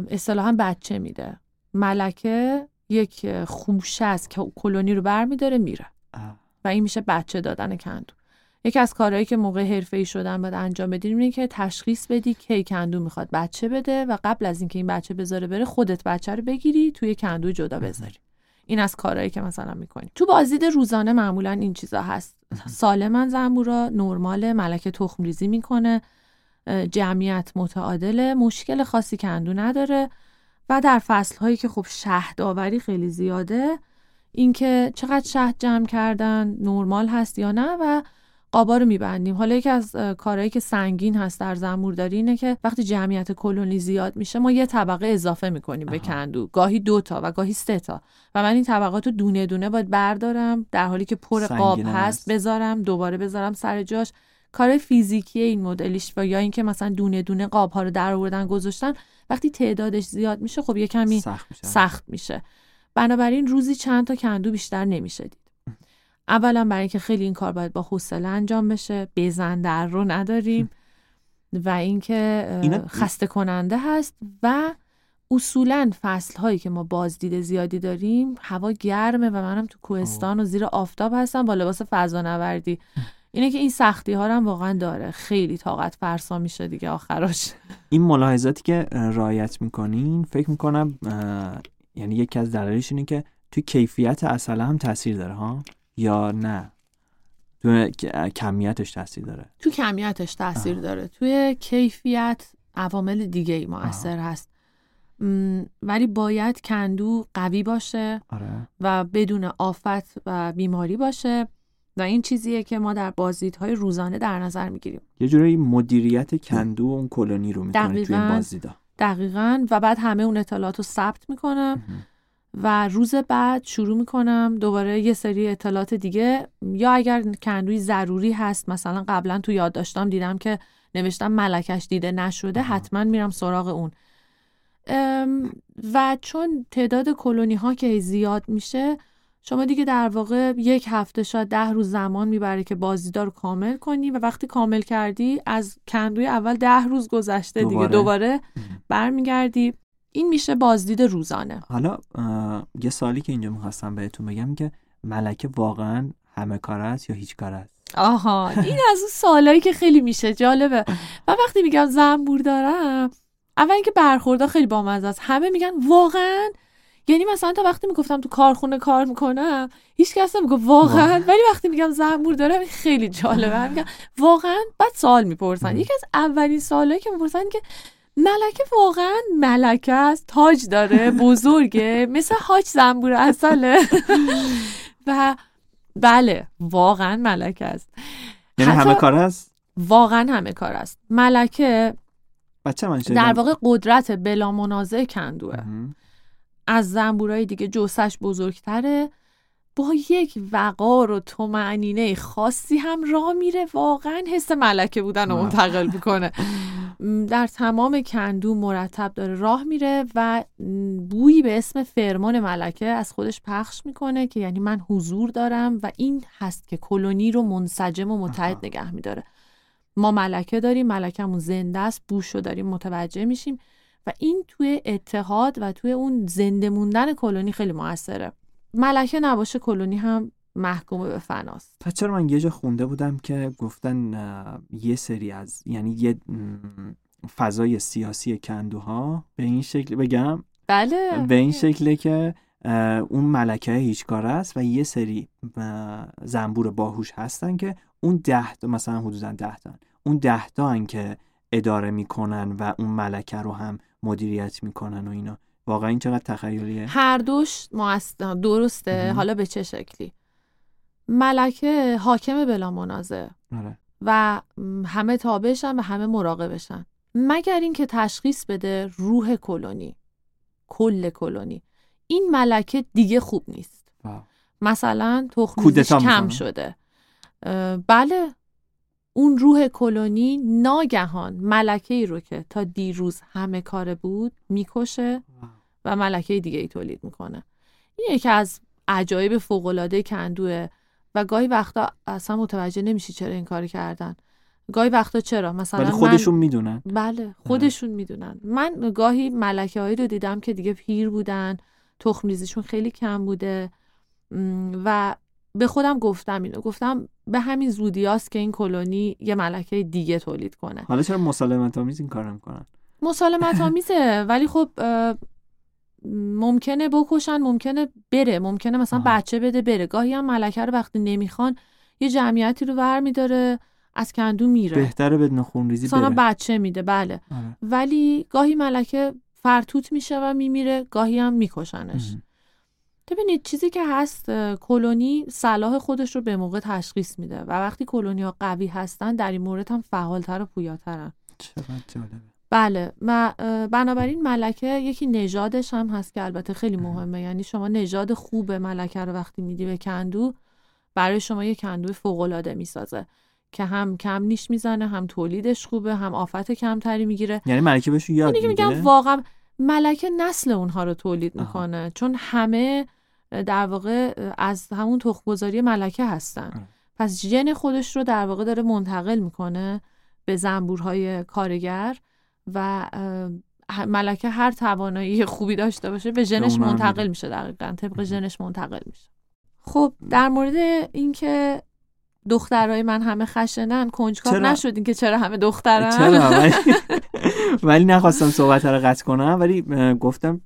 Speaker 2: اصطلاحا بچه میده. ملکه یک خوشه است که کلونی رو برمیداره میره. و این میشه بچه دادن کندو. یکی از کارهایی که موقع ای شدن باید انجام بدیم اینه که تشخیص بدی کی کندو می‌خواد بچه بده و قبل از اینکه این بچه بذاره بره خودت بچه رو بگیری توی کندو جدا بذاری. این از کارهایی که مثلا می‌کنی. تو بازدید روزانه معمولا این چیزا هست. سالما زنبورا نرمال ملکه تخم ریزی می‌کنه جمعیت متعادله مشکل خاصی کندو نداره و در فصل هایی که خب شهد آوری خیلی زیاده اینکه چقدر شهد جمع کردن نرمال هست یا نه و قابا رو میبندیم. حالا یکی از کارهایی که سنگین هست در زنبورداری اینه که وقتی جمعیت کلونی زیاد میشه ما یه طبقه اضافه می‌کنیم به کندو. گاهی دو تا و گاهی سه تا. و من این طبقات رو دونه دونه باید بردارم در حالی که پر قاب هست. بذارم دوباره بذارم سر جاش. کار فیزیکی این مدلیش و یا اینکه مثلا دونه دونه قاب ها رو در آوردن گذاشتن وقتی تعدادش زیاد میشه خب یه کمی سخت میشه, سخت میشه. بنابراین روزی چند تا کندو بیشتر نمیشه دید اولا برای اینکه خیلی این کار باید با حوصله انجام بشه بزن در رو نداریم و اینکه خسته کننده هست و اصولا فصل هایی که ما بازدید زیادی داریم هوا گرمه و منم تو کوهستان و زیر آفتاب هستم با لباس فضا نوردی اینه که این سختی ها هم واقعا داره. خیلی طاقت فرسا میشه دیگه آخراش.
Speaker 1: این ملاحظاتی که رعایت می‌کنین فکر می‌کنم یعنی یکی از دلایلش اینه که توی کیفیت اصلا هم تاثیر داره ها؟ یا نه؟ تو کمیتش تاثیر داره.
Speaker 2: تو کمیتش تاثیر داره. توی کیفیت عوامل دیگه ای موثر هست. ولی باید کندو قوی باشه
Speaker 1: آره.
Speaker 2: و بدون آفت و بیماری باشه و این چیزیه که ما در بازدیدهای روزانه در نظر می‌گیریم.
Speaker 1: یه جورایی مدیریت کندو اون کلونی رو می‌کنه توی این بازدیدا
Speaker 2: دقیقا. و بعد همه اون اطلاعات رو ثبت می‌کنم و روز بعد شروع می‌کنم دوباره یه سری اطلاعات دیگه. یا اگر کندوی ضروری هست مثلا قبلا تو یاد داشتم دیدم که نوشتم ملکش دیده نشده حتما میرم سراغ اون. و چون تعداد کلونی ها که زیاد میشه شما دیگه در واقع یک هفته شاید ده روز زمان می‌بره که بازدیدار رو کامل کنی و وقتی کامل کردی از کندوی اول ده روز گذشته دوباره. دیگه دوباره برمیگردی. این میشه بازدید روزانه.
Speaker 1: حالا یه سالی که اینجا می‌خواستم بهتون بگم که ملکه واقعا همه کار است یا هیچ کار است؟
Speaker 2: آها این از اون سالایی که خیلی میشه جالبه. و وقتی میگم زنبور دارم اول اینکه برخوردها خیلی بامزه است. همه میگن واقعا؟ یعنی مثلا تا وقتی می‌گفتم تو کارخونه کار می‌کنم هیچ کس نمیگه واقعا. ولی وقتی میگم زنبور دارم خیلی جالبه. میگم واقعا؟ بعد سوال می‌پرسن. یکی از اولین سوالایی که می‌پرسن که ملکه واقعا ملکه است تاج داره بزرگه. مثل حاج زنبور اصله و بله واقعا ملکه است.
Speaker 1: یعنی همه کار است؟
Speaker 2: واقعا همه کار است. ملکه
Speaker 1: بچه من
Speaker 2: در واقع قدرت بلا منازع کندوه. از زنبورای دیگه جوسش بزرگتره. با یک وقار و تومعنینه خاصی هم راه میره. واقعا حس ملکه بودن رو منتقل می‌کنه. در تمام کندو مرتب داره راه میره و بویی به اسم فرمان ملکه از خودش پخش می‌کنه که یعنی من حضور دارم و این هست که کلونی رو منسجم و متحد نگه میداره. ما ملکه داریم ملکمون زنده است بوش رو داریم متوجه میشیم و این توی اتحاد و توی اون زنده موندن کلونی خیلی موثره. ملکه نباشه کلونی هم محکوم به فناست.
Speaker 1: پس چرا من یه جا خونده بودم که گفتن یه سری از یعنی یه فضای سیاسی کندوها به این شکل بگم
Speaker 2: بله.
Speaker 1: به این شکله که اون ملکه هیچکار است و یه سری زنبور باهوش هستن که اون ده تا مثلا حدودا ده تا اون ده تا که اداره می‌کنن و اون ملکه رو هم مدیریت می‌کنن و اینا. واقعا این چقدر تخیلیه؟
Speaker 2: هر دوش درسته. حالا به چه شکلی؟ ملکه حاکم بلا منازه
Speaker 1: آره.
Speaker 2: و همه تابعشن و همه مراقبشن. مگر اینکه تشخیص بده روح کلونی. کل کلونی. این ملکه دیگه خوب نیست. مثلا تخمیزش کم شده. بله. اون روح کلونی ناگهان ملکه ای رو که تا دیروز همه کاره بود می‌کشه و ملکه دیگه ای تولید می‌کنه. این یکی از عجایب فوقالعاده کندوه و گاهی وقتا اصلا متوجه نمیشی چرا این کار کردن. گاهی وقتا چرا؟ مثلا
Speaker 1: خودشون می‌دونن.
Speaker 2: بله خودشون می‌دونن. من گاهی ملکه هایی رو دیدم که دیگه پیر بودن تخمریزیشون خیلی کم بوده و به خودم گفتم اینو. گفتم به همین زودیاست که این کلونی یه ملکه دیگه تولید کنه.
Speaker 1: حالا چرا مسالمت آمیز این کار می‌کنن
Speaker 2: مسالمت آمیزه ولی خب ممکنه بکشن ممکنه بره. ممکنه مثلا بچه بده بره. گاهی هم ملکه رو وقتی نمی‌خوان یه جمعیتی رو ور میداره از کندو میره.
Speaker 1: بهتره بدون خونریزی بره.
Speaker 2: بچه میده بله.
Speaker 1: آره.
Speaker 2: ولی گاهی ملکه فرتوت میشه و میمیره گاهی هم میکشنش. ببینید چیزی که هست کلونی صلاح خودش رو به موقع تشخیص میده و وقتی کلونی ها قوی هستن در این مورد هم فعالتر و پویاترن.
Speaker 1: چقدر جالبه.
Speaker 2: بله و بنابراین ملکه یکی نژادش هم هست که البته خیلی مهمه. یعنی شما نژاد خوب ملکه رو وقتی میدی به کندو برای شما یه کندو فوق العاده می‌سازه که هم کم نیش می‌زنه هم تولیدش خوبه هم آفت کمتری می‌گیره.
Speaker 1: یعنی ملکه بهش یاد
Speaker 2: میگه میگم واقعا ملکه نسل اونها رو تولید می‌کنه. آها. چون همه در واقع از همون تخمگذاری ملکه هستن. آه. پس ژن خودش رو در واقع داره منتقل می‌کنه به زنبورهای کارگر و ملکه هر توانایی خوبی داشته باشه به ژنش منتقل میشه دقیقا طبق ژنش منتقل میشه. خب در مورد اینکه دخترای من همه خشنن کنجکاو نشدین که چرا همه دخترن؟
Speaker 1: چرا؟ ولی, ولی نخواستم صحبت رو قطع کنم ولی گفتم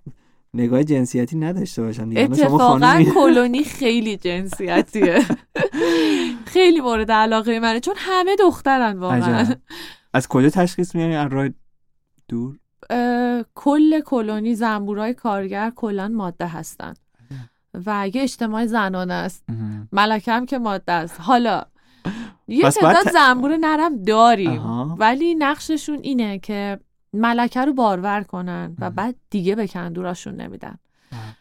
Speaker 1: نگاه جنسیتی نداشته باشن
Speaker 2: اتفاقا کلونی خیلی جنسیتیه. خیلی مورد علاقه منه چون همه دخترن واقعا.
Speaker 1: از کجا تشخیص میدین از راه دور؟
Speaker 2: کل کلونی زنبورای کارگر کلا ماده هستن. و یه اجتماع زنانه است. ملکه هم که ماده است. حالا یه تعداد زنبور نرم داریم ولی نقششون اینه که ملکه رو بارور کنن و بعد دیگه به کندوراشون نمیدن.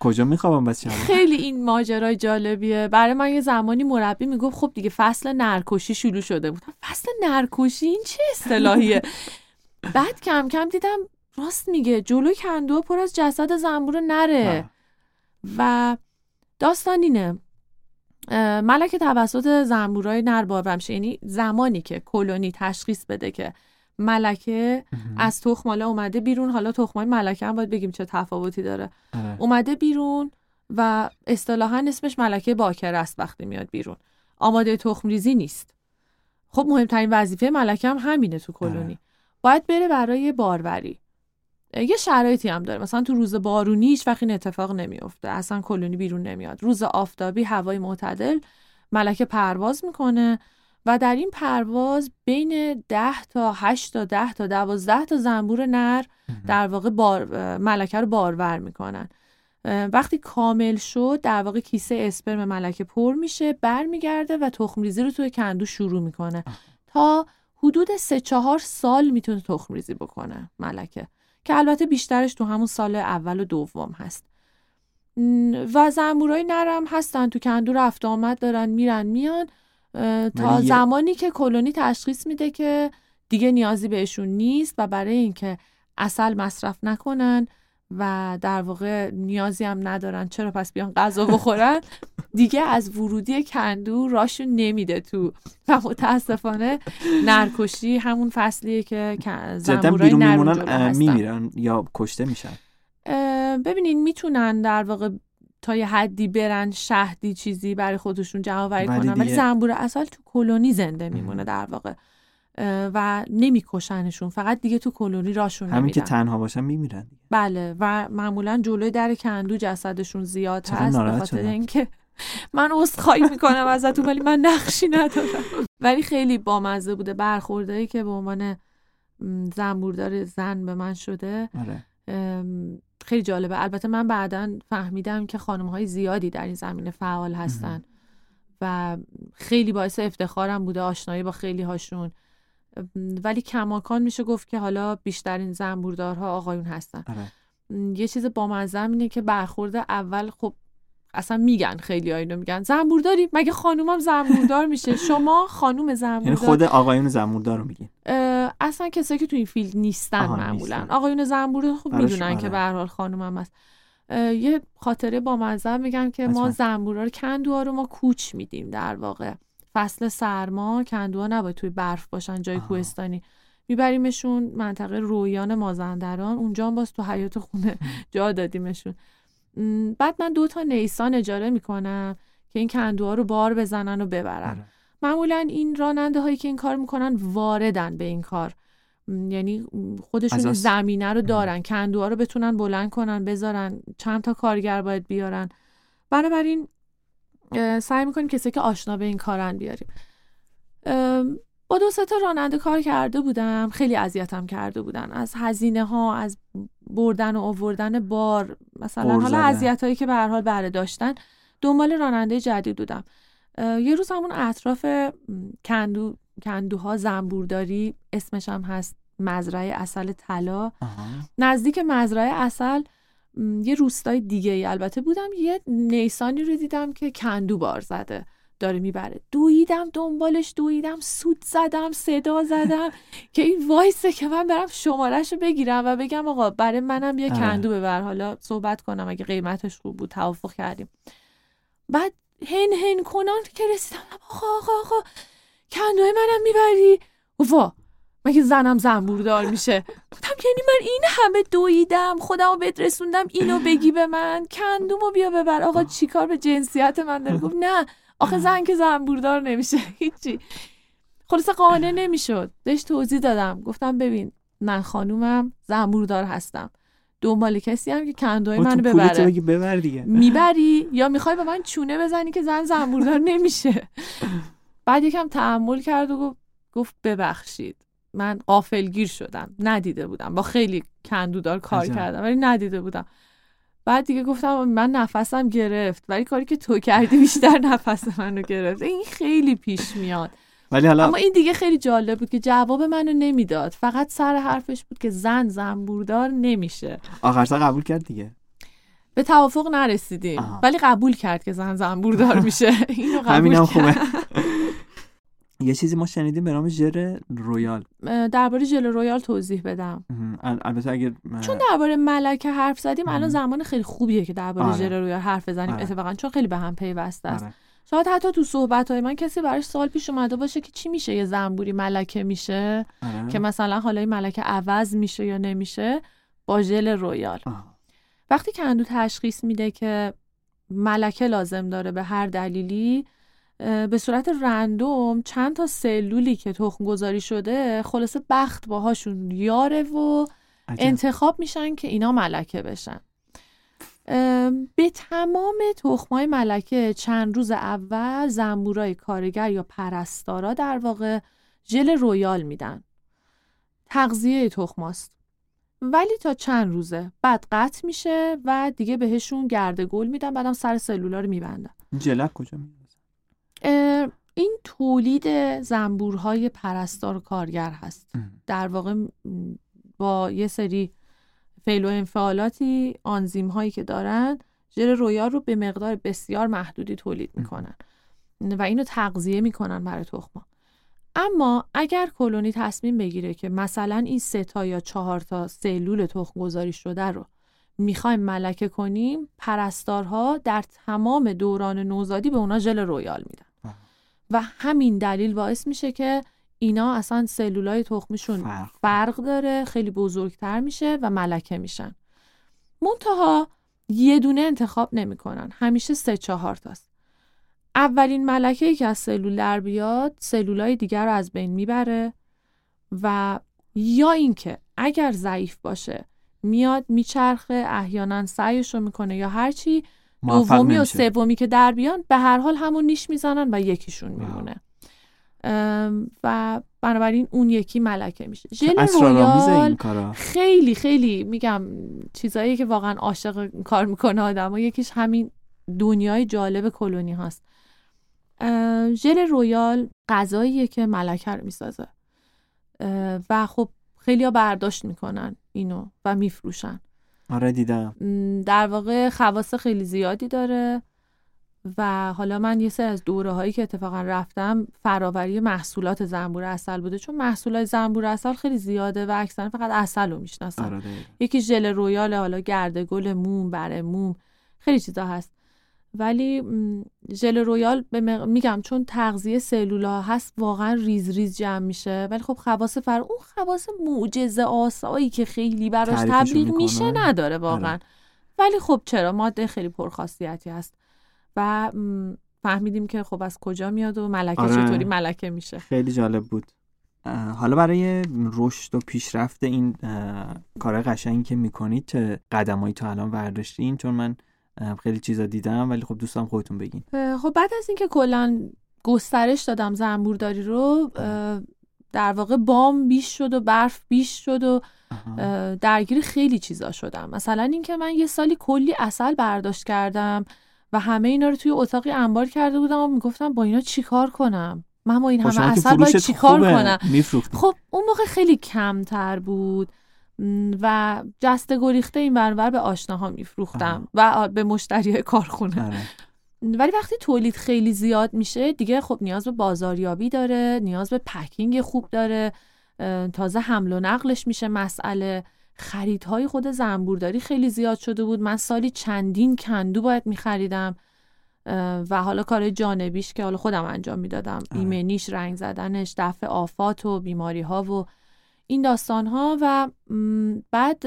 Speaker 1: کجا میخوابم بس
Speaker 2: خیلی این ماجرای جالبیه. برای من یه زمانی مربی می‌گفت خب دیگه فصل نرکشی شروع شده بود. فصل نرکشی این چه اصطلاحیه؟ بعد کم کم دیدم راست میگه جلو کندو پر از جسد زنبور نره. و داستان اینه. ملک توسط زنبورای نر بارور میشه یعنی زمانی که کلونی تشخیص بده که ملکه از تخماله اومده بیرون. حالا تخمای ملکه هم باید بگیم چه تفاوتی داره. اه. اومده بیرون و اصطلاحا اسمش ملکه باکر است وقتی میاد بیرون. آماده تخم ریزی نیست. خب مهمترین وظیفه ملکه هم همینه تو کلونی. باید بره برای باروری. یه شرایطی هم داره. مثلا تو روز بارونی هیچ وقت این اتفاق نمیفته اصلا کلونی بیرون نمیاد. روز آفتابی هوای معتدل ملکه پرواز می‌کنه و در این پرواز بین 10 تا 8 تا 10 تا 12 تا زنبور نر در واقع بار ملکه رو بارور می‌کنن. وقتی کامل شد در واقع کیسه اسپرم ملکه پر میشه برمیگرده و تخم ریزی رو توی کندو شروع می‌کنه. تا حدود سه چهار سال می‌تونه تخم ریزی بکنه ملکه. که البته بیشترش تو همون سال اول و دوم هست. و زنبورای نرم هستن تو کندو رفت آمد دارن میرن میان. تا زمانی که کلونی تشخیص میده که دیگه نیازی بهشون نیست و برای اینکه اصل مصرف نکنن و در واقع نیازی هم ندارن. چرا پس بیان غذا بخورن؟ دیگه از ورودی کندو راشون نمیده تو. و متاسفانه نرکشی همون فصلیه که زنبورای نر
Speaker 1: میمیرن یا کشته میشن؟
Speaker 2: ببینین می‌تونن در واقع تا یه حدی برن شهدی چیزی برای خودشون جمع کنن. ولی زنبور اصل تو کلونی زنده میمونه در واقع. و نمیکشنشون. فقط دیگه تو کلونی راشون
Speaker 1: همین که تنها باشن میمیرن
Speaker 2: بله و معمولا جلوی در کندو جسدشون زیاد هست به خاطر اینکه من عذرخواهی می‌کنم ازتون ولی من نقشی ندارم. ولی خیلی بامزه بوده. برخوردهایی که به عنوان زنبوردار زن به من شده.
Speaker 1: آره.
Speaker 2: خیلی جالبه. البته من بعدا فهمیدم که خانم های زیادی در این زمینه فعال هستن. و خیلی باعث افتخارم بوده. آشنایی با خیلی هاشون ولی کماکان میشه گفت که حالا بیشترین زنبوردارها آقایون هستن.
Speaker 1: آره.
Speaker 2: یه چیز با اینه که برخورد اول خب اصلا میگن خیلی اینو میگن. زنبورداری؟ مگه خانومم زنبوردار میشه؟ شما خانوم زنبوردار؟
Speaker 1: یعنی خود آقایون زنبوردار رو میگین؟
Speaker 2: اصلا کسایی که تو این فیلد نیستن معمولا. آقایون زنبوردار خب می‌دونن که به هر حال خانومم هست. یه خاطره با میگن که ما زنبورا کندوها رو ما کوچ میدیم در واقع. فصل سرما کندوها نباید توی برف باشن جای کوهستانی. میبریمشون منطقه رویان مازندران اونجا هم باز تو حیات خونه جا دادیمشون. بعد من دو تا نیسان اجاره می‌کنم که این کندوها رو بار بزنن و ببرن. آره. معمولا این راننده هایی که این کار می‌کنن واردن به این کار. یعنی خودشون زمینه رو دارن. کندوها رو بتونن بلند کنن بذارن چند تا کارگر باید بیارن. بنابراین سعی می‌کنیم کسی که آشنا به این کارن بیاریم. با دو تا راننده کار کرده بودم خیلی اذیتم کرده بودن. از هزینه ها از بردن و آوردن بار مثلا حالا اذیت هایی که به هر حال بره داشتن دنبال راننده جدید بودم. یه روز همون اطراف کندو کندوها زنبورداری اسمش هم هست مزرعه اصل طلا. نزدیک مزرعه اصل یه روستای دیگه ای البته بودم یه نیسانی رو دیدم که کندو بار زده داره می‌بره. دویدم دنبالش دویدم سود زدم صدا زدم که این وایسه که من برم شمارش رو بگیرم و بگم آقا برای منم یه کندو ببر. حالا صحبت کنم اگه قیمتش خوب بود توافق کردیم. بعد هن هن کنان که رسیدم. آقا آقا آقا کندوی منم می‌بری. وا! مگه زنم زنبوردار میشه؟ گفتم یعنی من این همه دویدم خودمو بهت رسوندم اینو بگی به من کندومو بیا ببر. آقا چیکار به جنسیت من داره؟ گفت نه. آخه زن که زنبوردار نمیشه. هیچی. خلاصه قانع نمی‌شد. بهش توضیح دادم. گفتم ببین من خانومم زنبوردار هستم. دنبال کسی هم که کندوی منو ببره.
Speaker 1: ببر دیگه.
Speaker 2: می‌بری یا می‌خوای به من چونه بزنی که زن زنبوردار نمیشه. بعد یکم تحمل کرد و گفت ببخشید. من قافلگیر شدم. ندیده بودم. با خیلی کندودار کار کردم ولی ندیده بودم. بعد دیگه گفتم من نفسم گرفت. ولی کاری که تو کردی بیشتر نفس منو گرفت. این خیلی پیش میاد.
Speaker 1: ولی حالا
Speaker 2: اما این دیگه خیلی جالب بود که جواب منو نمی‌داد. فقط سر حرفش بود که زن زنبوردار نمیشه.
Speaker 1: آخر قبول کرد دیگه.
Speaker 2: به توافق نرسیدیم. ولی قبول کرد که زن زنبوردار میشه. اینو قبول کرد.
Speaker 1: یه چیزی ما شنیدیم به نام ژل رویال
Speaker 2: درباره ژل رویال توضیح بدم
Speaker 1: البته اگر
Speaker 2: چون درباره ملکه حرف زدیم الان زمان خیلی خوبیه که درباره آره. ژل رویال حرف بزنیم آره. اتفاقا چون خیلی به هم پیوسته است آره. شاید حتی تو صحبت های من کسی براش سوال پیش اومده باشه که چی میشه یه زنبوری ملکه میشه آره. که مثلا حالا این ملکه عوض میشه یا نمیشه با ژل رویال وقتی که کندو تشخیص میده که ملکه لازم داره به هر دلیلی به صورت random چند تا سلولی که تخم گذاری شده خلاصه بخت باهاشون یاره و انتخاب میشن که اینا ملکه بشن. به تمام تخمای ملکه چند روز اول زنبورای کارگر یا پرستارا در واقع ژل رویال میدن. تغذیه تخماست. ولی تا چند روزه. بعد قطع میشه و دیگه بهشون گرده گل میدن بعدم سر سلولا رو میبندن.
Speaker 1: جلک کجا
Speaker 2: این تولید زنبورهای پرستار کارگر هست. در واقع با یه سری فعل و انفعالاتی آنزیم هایی که دارن ژل رویال رو به مقدار بسیار محدودی تولید می‌کنن. و اینو تغذیه می‌کنن برای تخما. اما اگر کلونی تصمیم بگیره که مثلا این سه تا یا چهار تا سلول تخم گذاری شده رو می‌خوایم ملکه کنیم پرستارها در تمام دوران نوزادی به اونا ژل رویال میدن. و همین دلیل باعث میشه که اینا اصلا سلولای تخمیشون فرق. فرق داره خیلی بزرگتر میشه و ملکه میشن. منتها یه دونه انتخاب نمی‌کنن. همیشه سه چهار تاست. اولین ملکه ای که از سلول در بیاد سلولای دیگر رو از بین می‌بره و یا اینکه اگر ضعیف باشه میاد میچرخه احیانا سعیش رو می‌کنه یا هرچی دومی و سومی که در بیان به هر حال همون نیش می‌زنن و یکیشون میمونه. و بنابراین اون یکی ملکه میشه. ژل رویال خیلی خیلی میگم چیزایی که واقعا عاشق کار می‌کنه آدم و یکیش همین دنیای جالب کلونی هاست. ژل رویال غذاییه که ملکه رو می‌سازه. و خب خیلی برداشت می‌کنن اینو و میفروشن.
Speaker 1: آره دیدم.
Speaker 2: در واقع خواص خیلی زیادی داره و حالا من یه سری از دوره هایی که اتفاقا رفتم فراوری محصولات زنبور عسل بوده. چون محصولات زنبور عسل خیلی زیاده و اکثرا فقط عسل رو می‌شناسن. آره یکی ژل رویال حالا گرده گل موم بره موم خیلی چیزا هست. ولی ژل رویال میگم چون تغذیه سلولا هست واقعا ریز ریز جمع میشه. ولی خب خواص فر اون خواص معجزه آسایی که خیلی براش تبلیغ میشه نداره واقعا. آره. ولی خب چرا؟ ماده خیلی پرخاصیتی هست. و فهمیدیم که خب از کجا میاد و ملکه آره. چطوری ملکه میشه.
Speaker 1: خیلی جالب بود. حالا برای رشد و پیشرفت این کار قشنگی که می‌کنید چه قدمایی تا الان ورداشتین؟ چون من خیلی چیزا دیدم ولی خب دوستم خودتون بگین.
Speaker 2: خب بعد از اینکه کلا گسترش دادم زنبورداری رو در واقع بام بیش شد و برف بیش شد و درگیر خیلی چیزا شدم. مثلا اینکه من یه سالی کلی اصل برداشت کردم و همه اینا رو توی اتاقی انبار کرده بودم و می‌گفتم با اینا چیکار کنم؟ من با این
Speaker 1: خب
Speaker 2: همه اصل باید چیکار کنم؟ خب اون موقع خیلی کمتر بود. و جسته گریخته این برابر به آشناها میفروختم و به مشتری کارخونه. آره. ولی وقتی تولید خیلی زیاد میشه دیگه خب نیاز به بازاریابی داره نیاز به پکینگ خوب داره تازه حمل و نقلش میشه مسئله. خریدهای خود زنبورداری خیلی زیاد شده بود. من سالی چندین کندو باید میخریدم و حالا کار جانبیش که حالا خودم انجام می‌دادم. آره. ایمنیش رنگ زدنش دفع آفات و بیماری ها و این داستان ها و بعد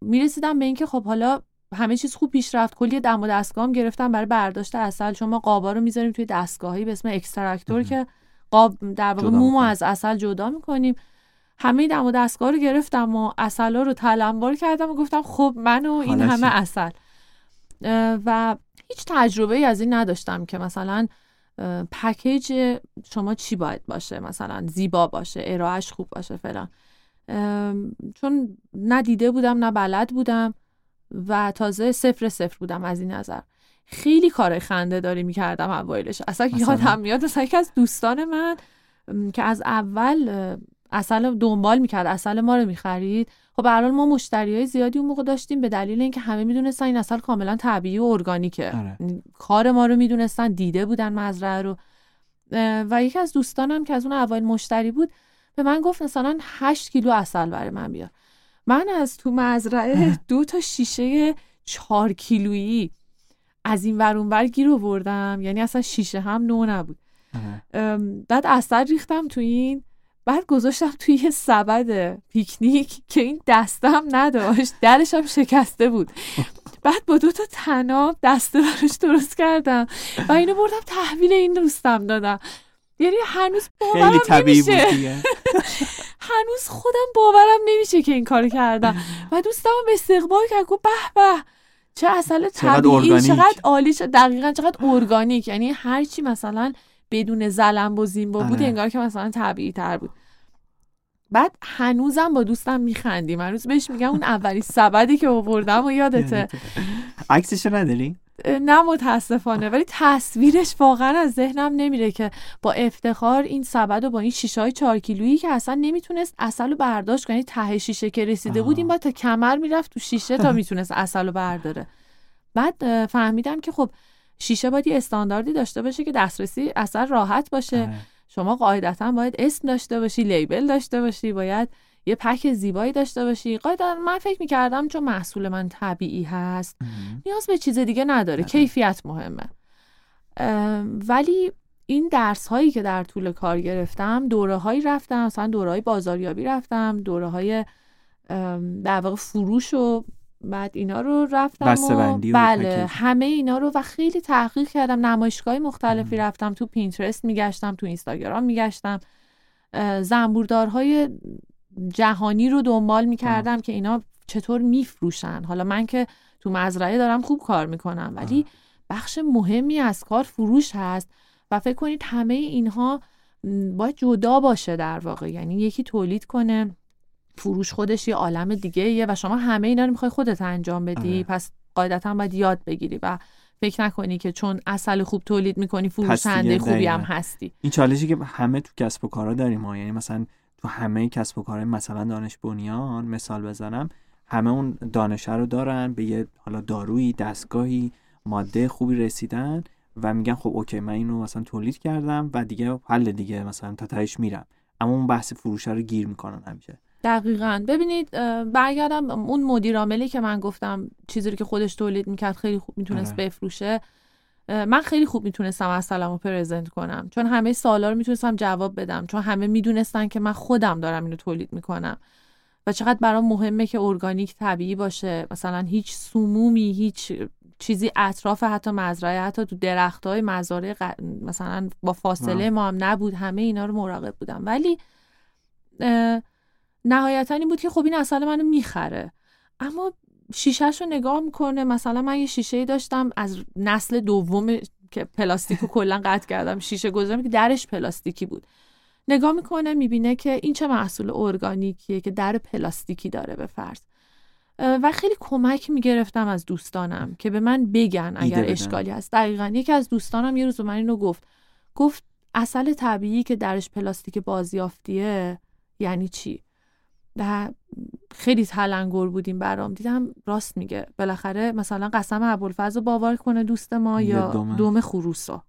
Speaker 2: می‌رسیدم به اینکه خب حالا همه چیز خوب پیش رفت. کلی دم و دستگاه گرفتم برای برداشت اصل چون ما قابا رو می‌ذاریم توی دستگاهی به اسم اکستراکتور که قاب در واقع مومو از اصل جدا می‌کنیم. همه دم و دستگاه رو گرفتم و اصلا رو تلمبار کردم و گفتم خب من و این همه اصل و هیچ تجربه ای از این نداشتم که مثلا پکیج شما چی باید باشه؟ مثلا زیبا باشه ارائهش خوب باشه فلان. چون ندیده بودم نه بلد بودم و تازه صفر صفر بودم از این نظر. خیلی کار خنده داری می‌کردم اوایلش. اصلا یادم میاد مثلا یکی از دوستان من که از اول اصل دنبال می‌کرد اصل ما رو می‌خرید. خب به ما مشتری های زیادی اون موقع داشتیم به دلیل اینکه همه می‌دونستن این اصل کاملا طبیعی و ارگانیکه. آره. کار ما رو می‌دونستن دیده بودن مزرعه رو. و یکی از دوستانم که از اون اول مشتری بود به من گفت مثلا 8 کیلو اصل برای من بیار. من از تو مزرعه دو تا شیشه چهار کیلویی از این ور اون گیر آوردم. یعنی اصلا شیشه هم نو نبود. بعد اصل ریختم تو این بعد گذاشتم توی یه سبد پیکنیک که این دستم نداشت درش هم شکسته بود. بعد با دو تا تناب دسته براش درست کردم و اینو بردم تحویل این دوستم دادم. یعنی هنوز باورم نمیشه. هنوز خودم باورم نمیشه که این کار کردم. و دوستم به استقبال کرد گفت به به چه اصل طبیعی چقدر عالی دقیقا چقدر ارگانیک. یعنی هرچی مثلا بدون زلم و زیمبا بود آره. انگار که مثلا طبیعی تر بود. بعد هنوزم با دوستم میخندیم. هنوز بهش میگم اون اولی سبدی که آوردم و یادته.
Speaker 1: عکسشو نداری؟
Speaker 2: نه متاسفانه. ولی تصویرش واقعا از ذهنم نمیره که با افتخار این سبد و با این شیشه های چهار کیلویی که اصلا نمی‌تونست اصل رو برداشت کنه ته شیشه که رسیده بود این با تا کمر می‌رفت تو شیشه تا می‌تونست اصل رو برداره. بعد فهمیدم که خب شیشه باید یه استانداردی داشته باشه که دسترسی اصلا راحت باشه. آره. شما قاعدتا باید اسم داشته باشی لیبل داشته باشی باید یه پک زیبایی داشته باشی. قاعدتا من فکر می‌کردم چون محصول من طبیعی هست نیاز به چیز دیگه نداره. کیفیت مهمه. ولی این درس هایی که در طول کار گرفتم دوره هایی رفتم مثلا دوره های بازاریابی رفتم دوره های در واقع فروش و بعد اینا رو رفتم و بله همه اینا رو و خیلی تحقیق کردم. نمایشگاه مختلفی رفتم تو پینترست میگشتم تو اینستاگرام میگشتم. زنبوردارهای جهانی رو دنبال می‌کردم که اینا چطور میفروشن. حالا من که تو مزرعه دارم خوب کار می‌کنم ولی بخش مهمی از کار فروش هست و فکر کنید همه اینها باید جدا باشه در واقع. یعنی یکی تولید کنه. فروش خودش یه عالم دیگه یه و شما همه اینا رو می‌خوای خودت انجام بدی. آره. پس قاعدتا باید یاد بگیری و فکر نکنی که چون اصل خوب تولید می‌کنی فروشنده خوبی هم هستی.
Speaker 1: این چالشی که همه تو کسب و کارا داریم ما یعنی مثلا تو همه کسب و کارهای مثلا دانش بنیان مثال بزنم همه اون دانشه رو دارن به یه حالا دارویی دستگاهی ماده خوبی رسیدن و میگن خب اوکی من اینو مثلا تولید کردم و دیگه حل دیگه مثلا تا تهش میرم. اما اون بحث فروش رو گیر می‌کنن همیشه.
Speaker 2: دقیقا. ببینید برگردم اون مدیر عاملی که من گفتم چیزی رو که خودش تولید می‌کرد خیلی خوب می‌تونست آره. بفروشه. من خیلی خوب می‌تونستم رو پرزنت کنم. چون همه سوالا رو می‌تونستم جواب بدم. چون همه می‌دونستن که من خودم دارم اینو تولید می‌کنم. و چقدر برام مهمه که ارگانیک طبیعی باشه. مثلا هیچ سمومی هیچ چیزی اطراف حتی مزرعه حتی تو درخت های مزارع مثلا با فاصله ما هم نبود. همه اینا رو مراقب بودم. ولی نهایتا این بود که خب این اصل منو می‌خره. اما شیشهش رو نگاه می‌کنه. مثلا من یه شیشه داشتم از نسل دوم که پلاستیکو کلا قطع کردم شیشه گذارم که درش پلاستیکی بود. نگاه می‌کنه می‌بینه که این چه محصول ارگانیکیه که در پلاستیکی داره به فرض. و خیلی کمک می‌گرفتم از دوستانم که به من بگن اگر اشکالی هست. دقیقا. یکی از دوستانم یه روز من اینو گفت. گفت اصل طبیعی که درش پلاستیک بازیافتیه یعنی چی؟ و خیلی تلنگر بودیم برام. دیدم راست میگه. بالاخره مثلا قسم ابوالفضل باور کنه دوست ما یا دوم خروسا.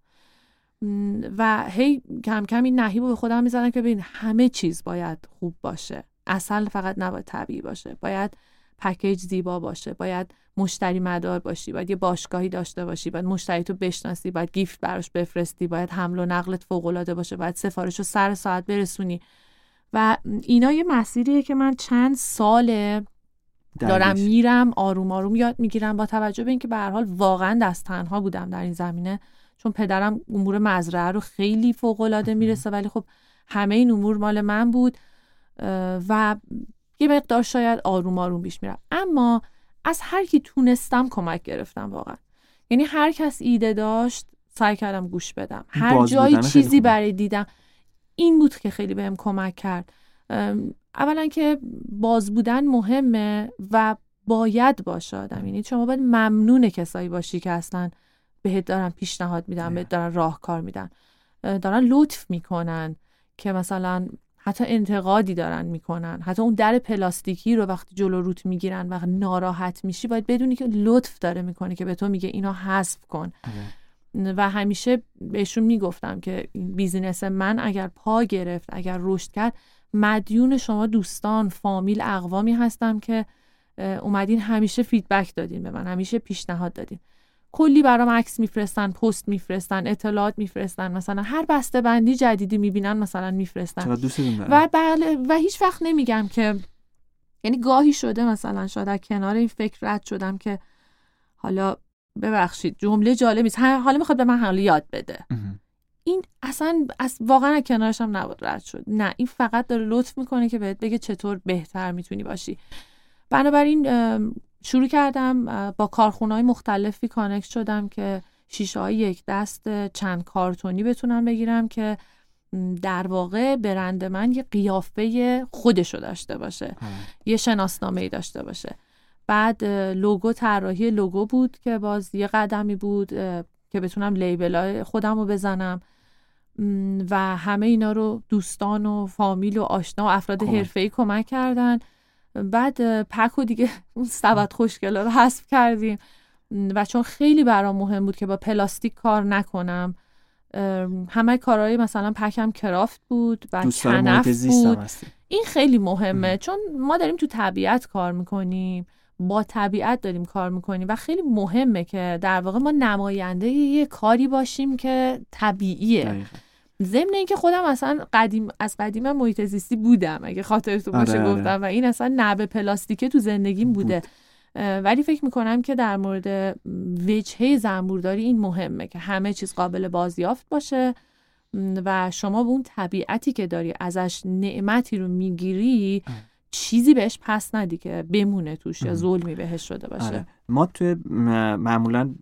Speaker 2: و هی کم کم این نهیب رو به خودم می‌زنم که ببین همه چیز باید خوب باشه. اصل فقط نباید طبیعی باشه. باید پکیج زیبا باشه. باید مشتری مدار باشی. باید یه باشگاهی داشته باشی. باید مشتری تو بشناسی. باید گیفت براش بفرستی. باید حمل و نقلت فوق العاده باشه. باید سفارش رو سر ساعت برسونی. و اینا یه مسیریه که من چند سال دارم میرم آروم آروم یاد می‌گیرم با توجه به اینکه به هر حال واقعا دست تنها بودم در این زمینه چون پدرم امور مزرعه رو خیلی فوق العاده می‌رسه ولی خب همه این امور مال من بود و یه مقدار شاید آروم آروم بیش میرم اما از هر کی تونستم کمک گرفتم واقعا. یعنی هر کس ایده داشت سعی کردم گوش بدم. هر جایی چیزی برای دیدم این بود که خیلی بهم کمک کرد. اولا که باز بودن مهمه و باید باشه آدم. یعنی شما باید ممنون کسایی باشی که اصلا بهت دارن پیشنهاد میدن بهت دارن راهکار میدن. دارن لطف می‌کنن که مثلا حتی انتقادی دارن می‌کنن. حتی اون در پلاستیکی رو وقتی جلو روت می‌گیرن و ناراحت میشی باید بدونی که لطف داره می‌کنه که به تو میگه اینا حذف کن. آره. و همیشه بهشون می‌گفتم که business من اگر پا گرفت اگر رشد کرد مدیون شما دوستان فامیل اقوامی هستم که اومدین همیشه feedback دادین به من همیشه پیشنهاد دادین. کلی برام عکس میفرستن پست میفرستن اطلاعات میفرستن مثلا هر بسته بندی جدیدی می‌بینن مثلا میفرستن. و بله و هیچ وقت نمیگم که یعنی گاهی شده مثلا شاید از کنار این فکر رد شدم که حالا ببخشید جمله جالبی حالا می‌خواد به من حالا یاد بده. این اصلا از واقعا کنارش هم نبود رد شد. نه این فقط داره لطف می‌کنه که بهت بگه چطور بهتر می‌تونی باشی. بنابراین شروع کردم با کارخونه های مختلفی کانکت شدم که شیشه های یک دست چند کارتونی بتونم بگیرم که در واقع برند من یه قیافه خودشو داشته باشه. یه شناسنامه ای داشته باشه. بعد لوگو طراحی لوگو بود که باز یه قدمی بود که بتونم لیبل خودم رو بزنم. و همه اینا رو دوستان و فامیل و آشنا و افراد حرفه‌ای کمک کردن. بعد پک و دیگه اون سبد خوشگلا رو حذف کردیم. و چون خیلی برام مهم بود که با پلاستیک کار نکنم همه کارهای مثلا پکم کرافت بود و کنف بود. این خیلی مهمه. چون ما داریم تو طبیعت کار می‌کنیم. با طبیعت داریم کار می‌کنیم و خیلی مهمه که در واقع ما نماینده یه کاری باشیم که طبیعیه. ضمن اینکه خودم اصلا قدیم از قدیم محیط زیستی بودم. اگه خاطرتون باشه آره، آره. گفتم و این اصلا نبه پلاستیکه تو زندگیم بوده. ولی فکر می‌کنم که در مورد وجهه زنبورداری این مهمه که همه چیز قابل بازیافت باشه. و شما به اون طبیعتی که داری ازش نعمتی رو می‌گیری چیزی بهش پس ندی که بمونه توش یا ظلمی بهش شده باشه. آره.
Speaker 1: ما توی معمولا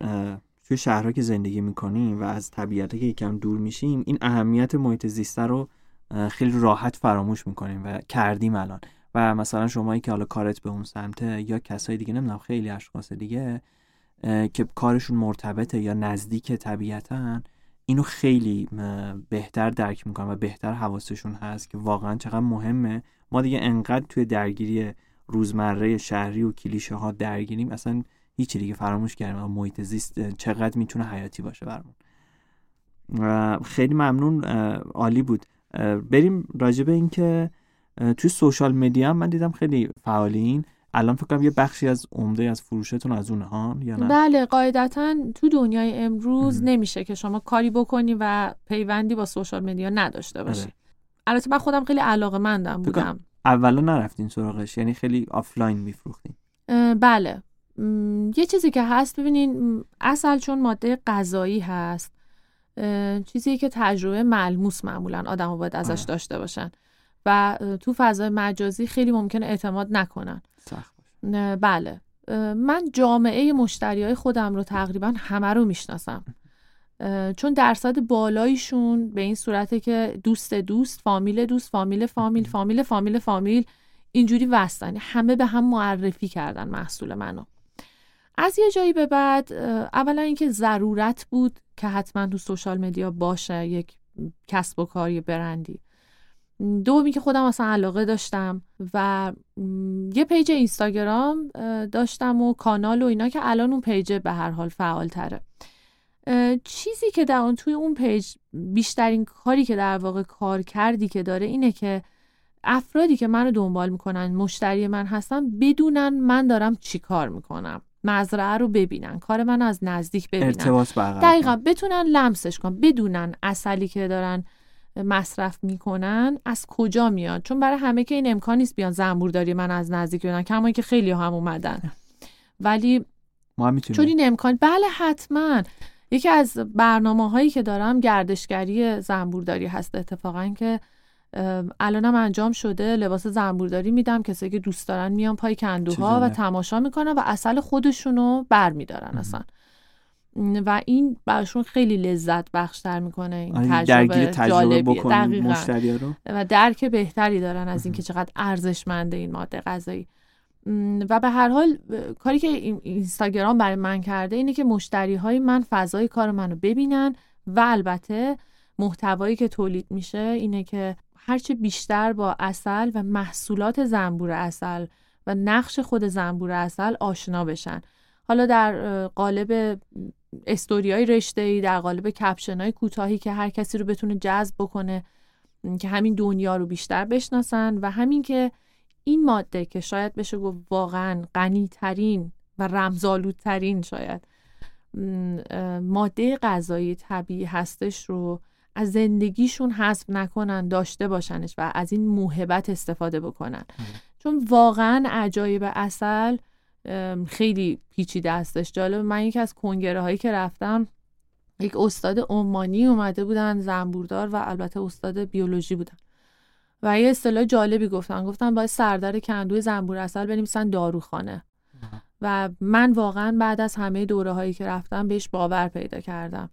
Speaker 1: توی شهرها که زندگی می‌کنیم و از طبیعت که یکم دور میشیم این اهمیت محیط زیسته رو خیلی راحت فراموش می‌کنیم و کردیم الان. و مثلا شمایی که حالا کارت به اون سمته یا کسای دیگه نمی‌دونم خیلی اشخاص دیگه که کارشون مرتبطه یا نزدیک طبیعتا اینو خیلی بهتر درک می‌کنن و بهتر حواسشون هست که واقعا چقدر مهمه. ما دیگه انقدر توی درگیری روزمره شهری و کلیشه ها درگیریم اصلا هیچی دیگه فراموش کردیم. محیط زیست چقدر می‌تونه حیاتی باشه برمون خیلی ممنون عالی بود. بریم راجع به اینکه توی سوشال مدیا من دیدم خیلی فعالین. الان فکر کنم یه بخشی از عمده از فروشتون از اون ها یا نه؟
Speaker 2: بله قاعدتا تو دنیای امروز نمیشه که شما کاری بکنی و پیوندی با social media نداشته باشی. بله. البته من خودم خیلی علاقه مندم بودم.
Speaker 1: اولا نرفتین سراغش یعنی خیلی آفلاین میفروختین.
Speaker 2: بله. یه چیزی که هست ببینین عسل چون ماده غذایی هست چیزی که تجربه ملموس معمولا آدم باید ازش آره. داشته باشن. و تو فضای مجازی خیلی ممکنه اعتماد نکنن.
Speaker 1: سخت
Speaker 2: بله. من جامعه مشتری های خودم رو تقریبا همه رو می‌شناسم. چون درصد بالایشون به این صورته که دوست دوست فامیل دوست فامیل فامیل فامیل فامیل فامیل اینجوری وستن. همه به هم معرفی کردن محصول منو. از یه جایی به بعد اولا اینکه ضرورت بود که حتما تو سوشال مدیا باشه یک کسب و کار برندی. دومی که خودم اصلا علاقه داشتم و یه page اینستاگرام داشتم و کانال و اینا که الان اون page به هر حال فعال تره چیزی که در اون توی اون page بیشترین کاری که در واقع کار کردی که داره اینه که افرادی که منو دنبال می‌کنن مشتری من هستن بدونن من دارم چی کار می‌کنم. مزرعه رو ببینن کار من از نزدیک ببینن.
Speaker 1: ارتباط برقرار
Speaker 2: دقیقا بتونن لمسش کن بدونن عسلی که دارن مصرف می‌کنن از کجا میاد چون برای همه که این امکان نیست بیان زنبورداری من از نزدیک ببینن کما که خیلی هم اومدن. ولی
Speaker 1: ما هم
Speaker 2: چون این امکان بله حتما. یکی از برنامه هایی که دارم گردشگری زنبورداری هست. اتفاقا که الانم انجام شده لباس زنبورداری میدم. کسی که دوست دارن میان پای کندوها و تماشا می‌کنن و اصل خودشونو بر میدارن اصلا. و این براشون خیلی لذت بخشتر می‌کنه این آره، تجربه, جالبیه.
Speaker 1: رو.
Speaker 2: و درک بهتری دارن از اینکه چقدر ارزشمنده این ماده غذایی. و به هر حال کاری که اینستاگرام برای من کرده اینه که مشتری های من فضای کار منو ببینن و البته محتوایی که تولید میشه اینه که هرچه بیشتر با اصل و محصولات زنبور اصل و نقش خود زنبور اصل آشنا بشن. حالا در قالب استوریای رشته ای در قالب کپشن های کوتاهی که هر کسی رو بتونه جذب بکنه که همین دنیا رو بیشتر بشناسن و همین که این ماده که شاید بشه گفت واقعا غنی ترین و رمزالودترین شاید ماده غذایی طبیعی هستش رو از زندگیشون حذف نکنن داشته باشنش و از این موهبت استفاده بکنن. چون واقعا عجایب اصل خیلی پیچیده هستش جالب من یکی از کنگره هایی که رفتم یک استاد عمانی اومده بودن زنبوردار و البته استاد بیولوژی بودن. و یه اصطلاح جالبی گفتن. گفتن باید سردر کندوی زنبور اصل بنویسن داروخانه. و من واقعا بعد از همه دوره هایی که رفتم بهش باور پیدا کردم.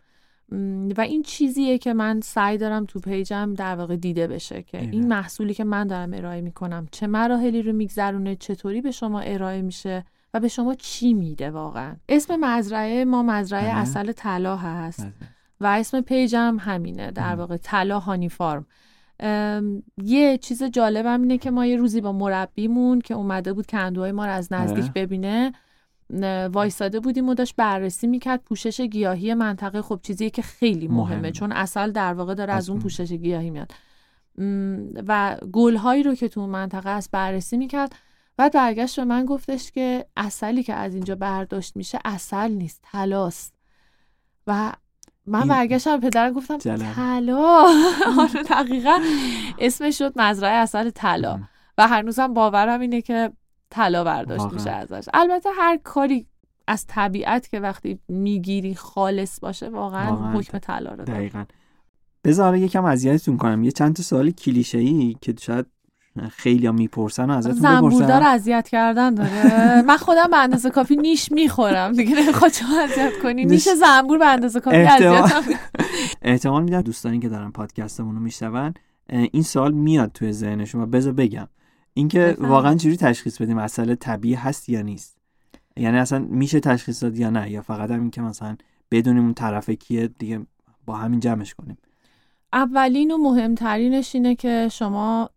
Speaker 2: و این چیزیه که من سعی دارم تو پیجم در واقع دیده بشه که این محصولی که من دارم ارائه می‌کنم چه مراحلی رو میگذرونه چطوری به شما ارائه میشه. و به شما چی میده واقعا؟ اسم مزرعه ما مزرعه اصل طلا هست. و اسم پیجم همینه در واقع طلا هانی فارم. یه چیز جالبم اینه که ما یه روزی با مربیمون که اومده بود کندوهای ما رو از نزدیک آره. ببینه وایساده بودیم و داشت بررسی می‌کرد پوشش گیاهی منطقه. خب چیزیه که خیلی مهمه چون اصل در واقع داره از, اون پوشش گیاهی میاد. و گلهایی رو که تو منطقه است بررسی می‌کرد. بعد برگشت به من گفتش که اصلی که از اینجا برداشت میشه اصل نیست تلاست و من برگشتم به پدرم گفتم طلا؟ آره دقیقا اسمش شد مزرعه اصل طلا. و هنوزم باورم اینه که طلا برداشت میشه ازش. البته هر کاری از طبیعت که وقتی می‌گیری خالص باشه واقعا, حکم طلا رو
Speaker 1: دقیقا. بذار یکم اذیتتون کنم. یه چند تا سوال کلیشه ای که شاید خیلی ها می‌پرسن و ازتون
Speaker 2: زنبوردار اذیت کردن داره. من خودم به اندازه کافی نیش می‌خورم. دیگه نمی‌خواد شما اذیت کنی. نیش زنبور به اندازه کافی اذیت
Speaker 1: احتمال میدم دوستانی که دارن پادکستمون رو میشنون این سوال میاد توی ذهنشون و بذار بگم. اینکه واقعا چجوری تشخیص بدیم مسئله طبیعی هست یا نیست؟ یعنی اصلا میشه تشخیص داد یا نه؟ یا فقط هم که مثلا بدونیم اون طرف کیه دیگه با همین جمعش کنیم.
Speaker 2: اولین و مهمترینش اینه که شما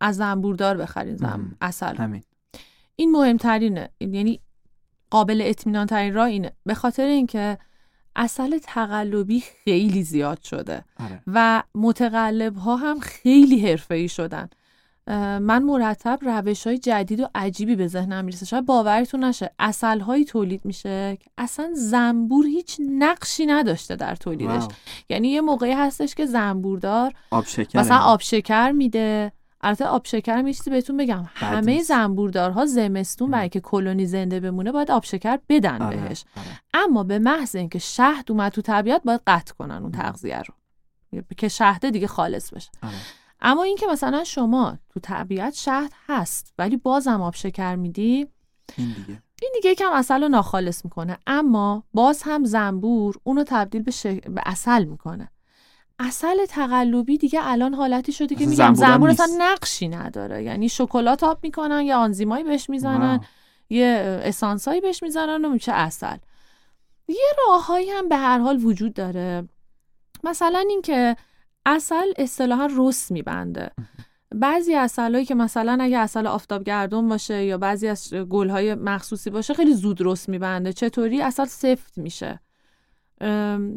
Speaker 2: از زنبوردار بخرین زن اصل
Speaker 1: همین.
Speaker 2: این مهمترینه. یعنی قابل اطمینان ترین راه اینه. به خاطر اینکه اصل تقلبی خیلی زیاد شده
Speaker 1: آره.
Speaker 2: و متقلب ها هم خیلی حرفه‌ای شدن. من مرتب روش های جدید و عجیبی به ذهنم می‌رسه. شاید باورتون نشه. اصل هایی تولید میشه که اصلا زنبور هیچ نقشی نداشته در تولیدش. یعنی یه موقعی هستش که زنبوردار
Speaker 1: آب شکر
Speaker 2: مثلا آب شکر میده. البته آب شکر میشتی بهتون بگم. همه زنبوردارها زمستون برای که کلونی زنده بمونه باید آب شکر بدن آره، بهش. آره. اما به محض اینکه شهد اومد تو طبیعت باید قطع کنن اون تغذیه رو. که شهده دیگه خالص بشه.
Speaker 1: آره.
Speaker 2: اما اینکه مثلا شما تو طبیعت شهد هست ولی بازم آب شکر میدی؟
Speaker 1: این دیگه.
Speaker 2: این دیگه یکم اصل رو ناخالص می‌کنه. اما باز هم زنبور اونو تبدیل به, به اصل می‌کنه. اصل تقلبی دیگه الان حالتی شده که میگم زنبور اصلا نقشی نداره. یعنی شکلات آب می‌کنن یا آنزیمایی بهش می‌زنن یه اسانسایی بهش می‌زنن و میشه اصل یه راههایی هم به هر حال وجود داره. مثلا اینکه اصل اصطلاحا رس میبنده. بعضی اصلایی که مثلا اگه اصل آفتاب گردون باشه یا بعضی از گلهای مخصوصی باشه خیلی زود رس میبنده. چطوری؟ اصل سفت میشه.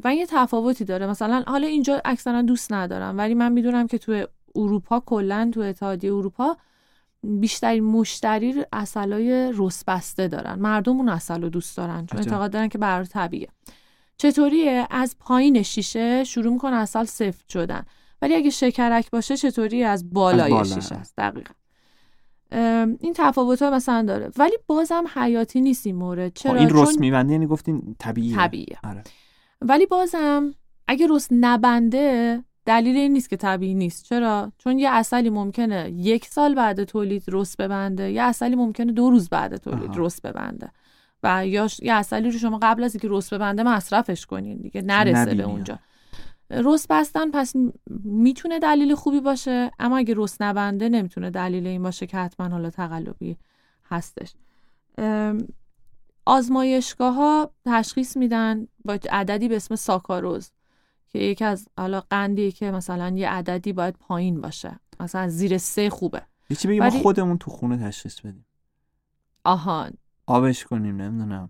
Speaker 2: و یه تفاوتی داره. مثلا حالا اینجا اکثرا دوست ندارم ولی من می‌دونم که تو اروپا کلا تو اتحادیه اروپا بیشترین مشتری اصلای رسبسته دارن. مردم اون اصل رو دوست دارن چون اعتقاد دارن که برای طبیعه چطوریه؟ از پایین شیشه شروع می‌کنه اصل سفت شدن. ولی اگه شکرک باشه چطوری؟ از بالای از شیشه است. دقیقا. این تفاوت ها مثلا داره. ولی بازم حیاتی نیست این مورد.
Speaker 1: خب، چرا؟ این رست میبنده یعنی گفتین طبیعیه.
Speaker 2: طبیعیه. آره. ولی بازم اگه رست نبنده دلیل این نیست که طبیعی نیست. چرا؟ چون یه اصلی ممکنه یک سال بعد تولید رست ببنده یه اصلی ممکنه دو روز بعد تولید رست ببنده. و یا یه اصلی رو شما قبل از اینکه رست ببنده مصرفش کنین دیگه نرسه به اونجا. رست بستن پس می‌تونه دلیل خوبی باشه اما اگه رست نبنده نمی‌تونه دلیل این باشه که حتما حالا تقلبی هستش. آزمایشگاه ها تشخیص میدن با عددی به اسم ساکاروز که یکی از حالا قندیه که مثلا یه عددی باید پایین باشه. مثلا زیر سه خوبه.
Speaker 1: چی بگیم ما خودمون تو خونه تشخیص بدیم.
Speaker 2: آهان.
Speaker 1: آبش کنیم نمی‌دونم.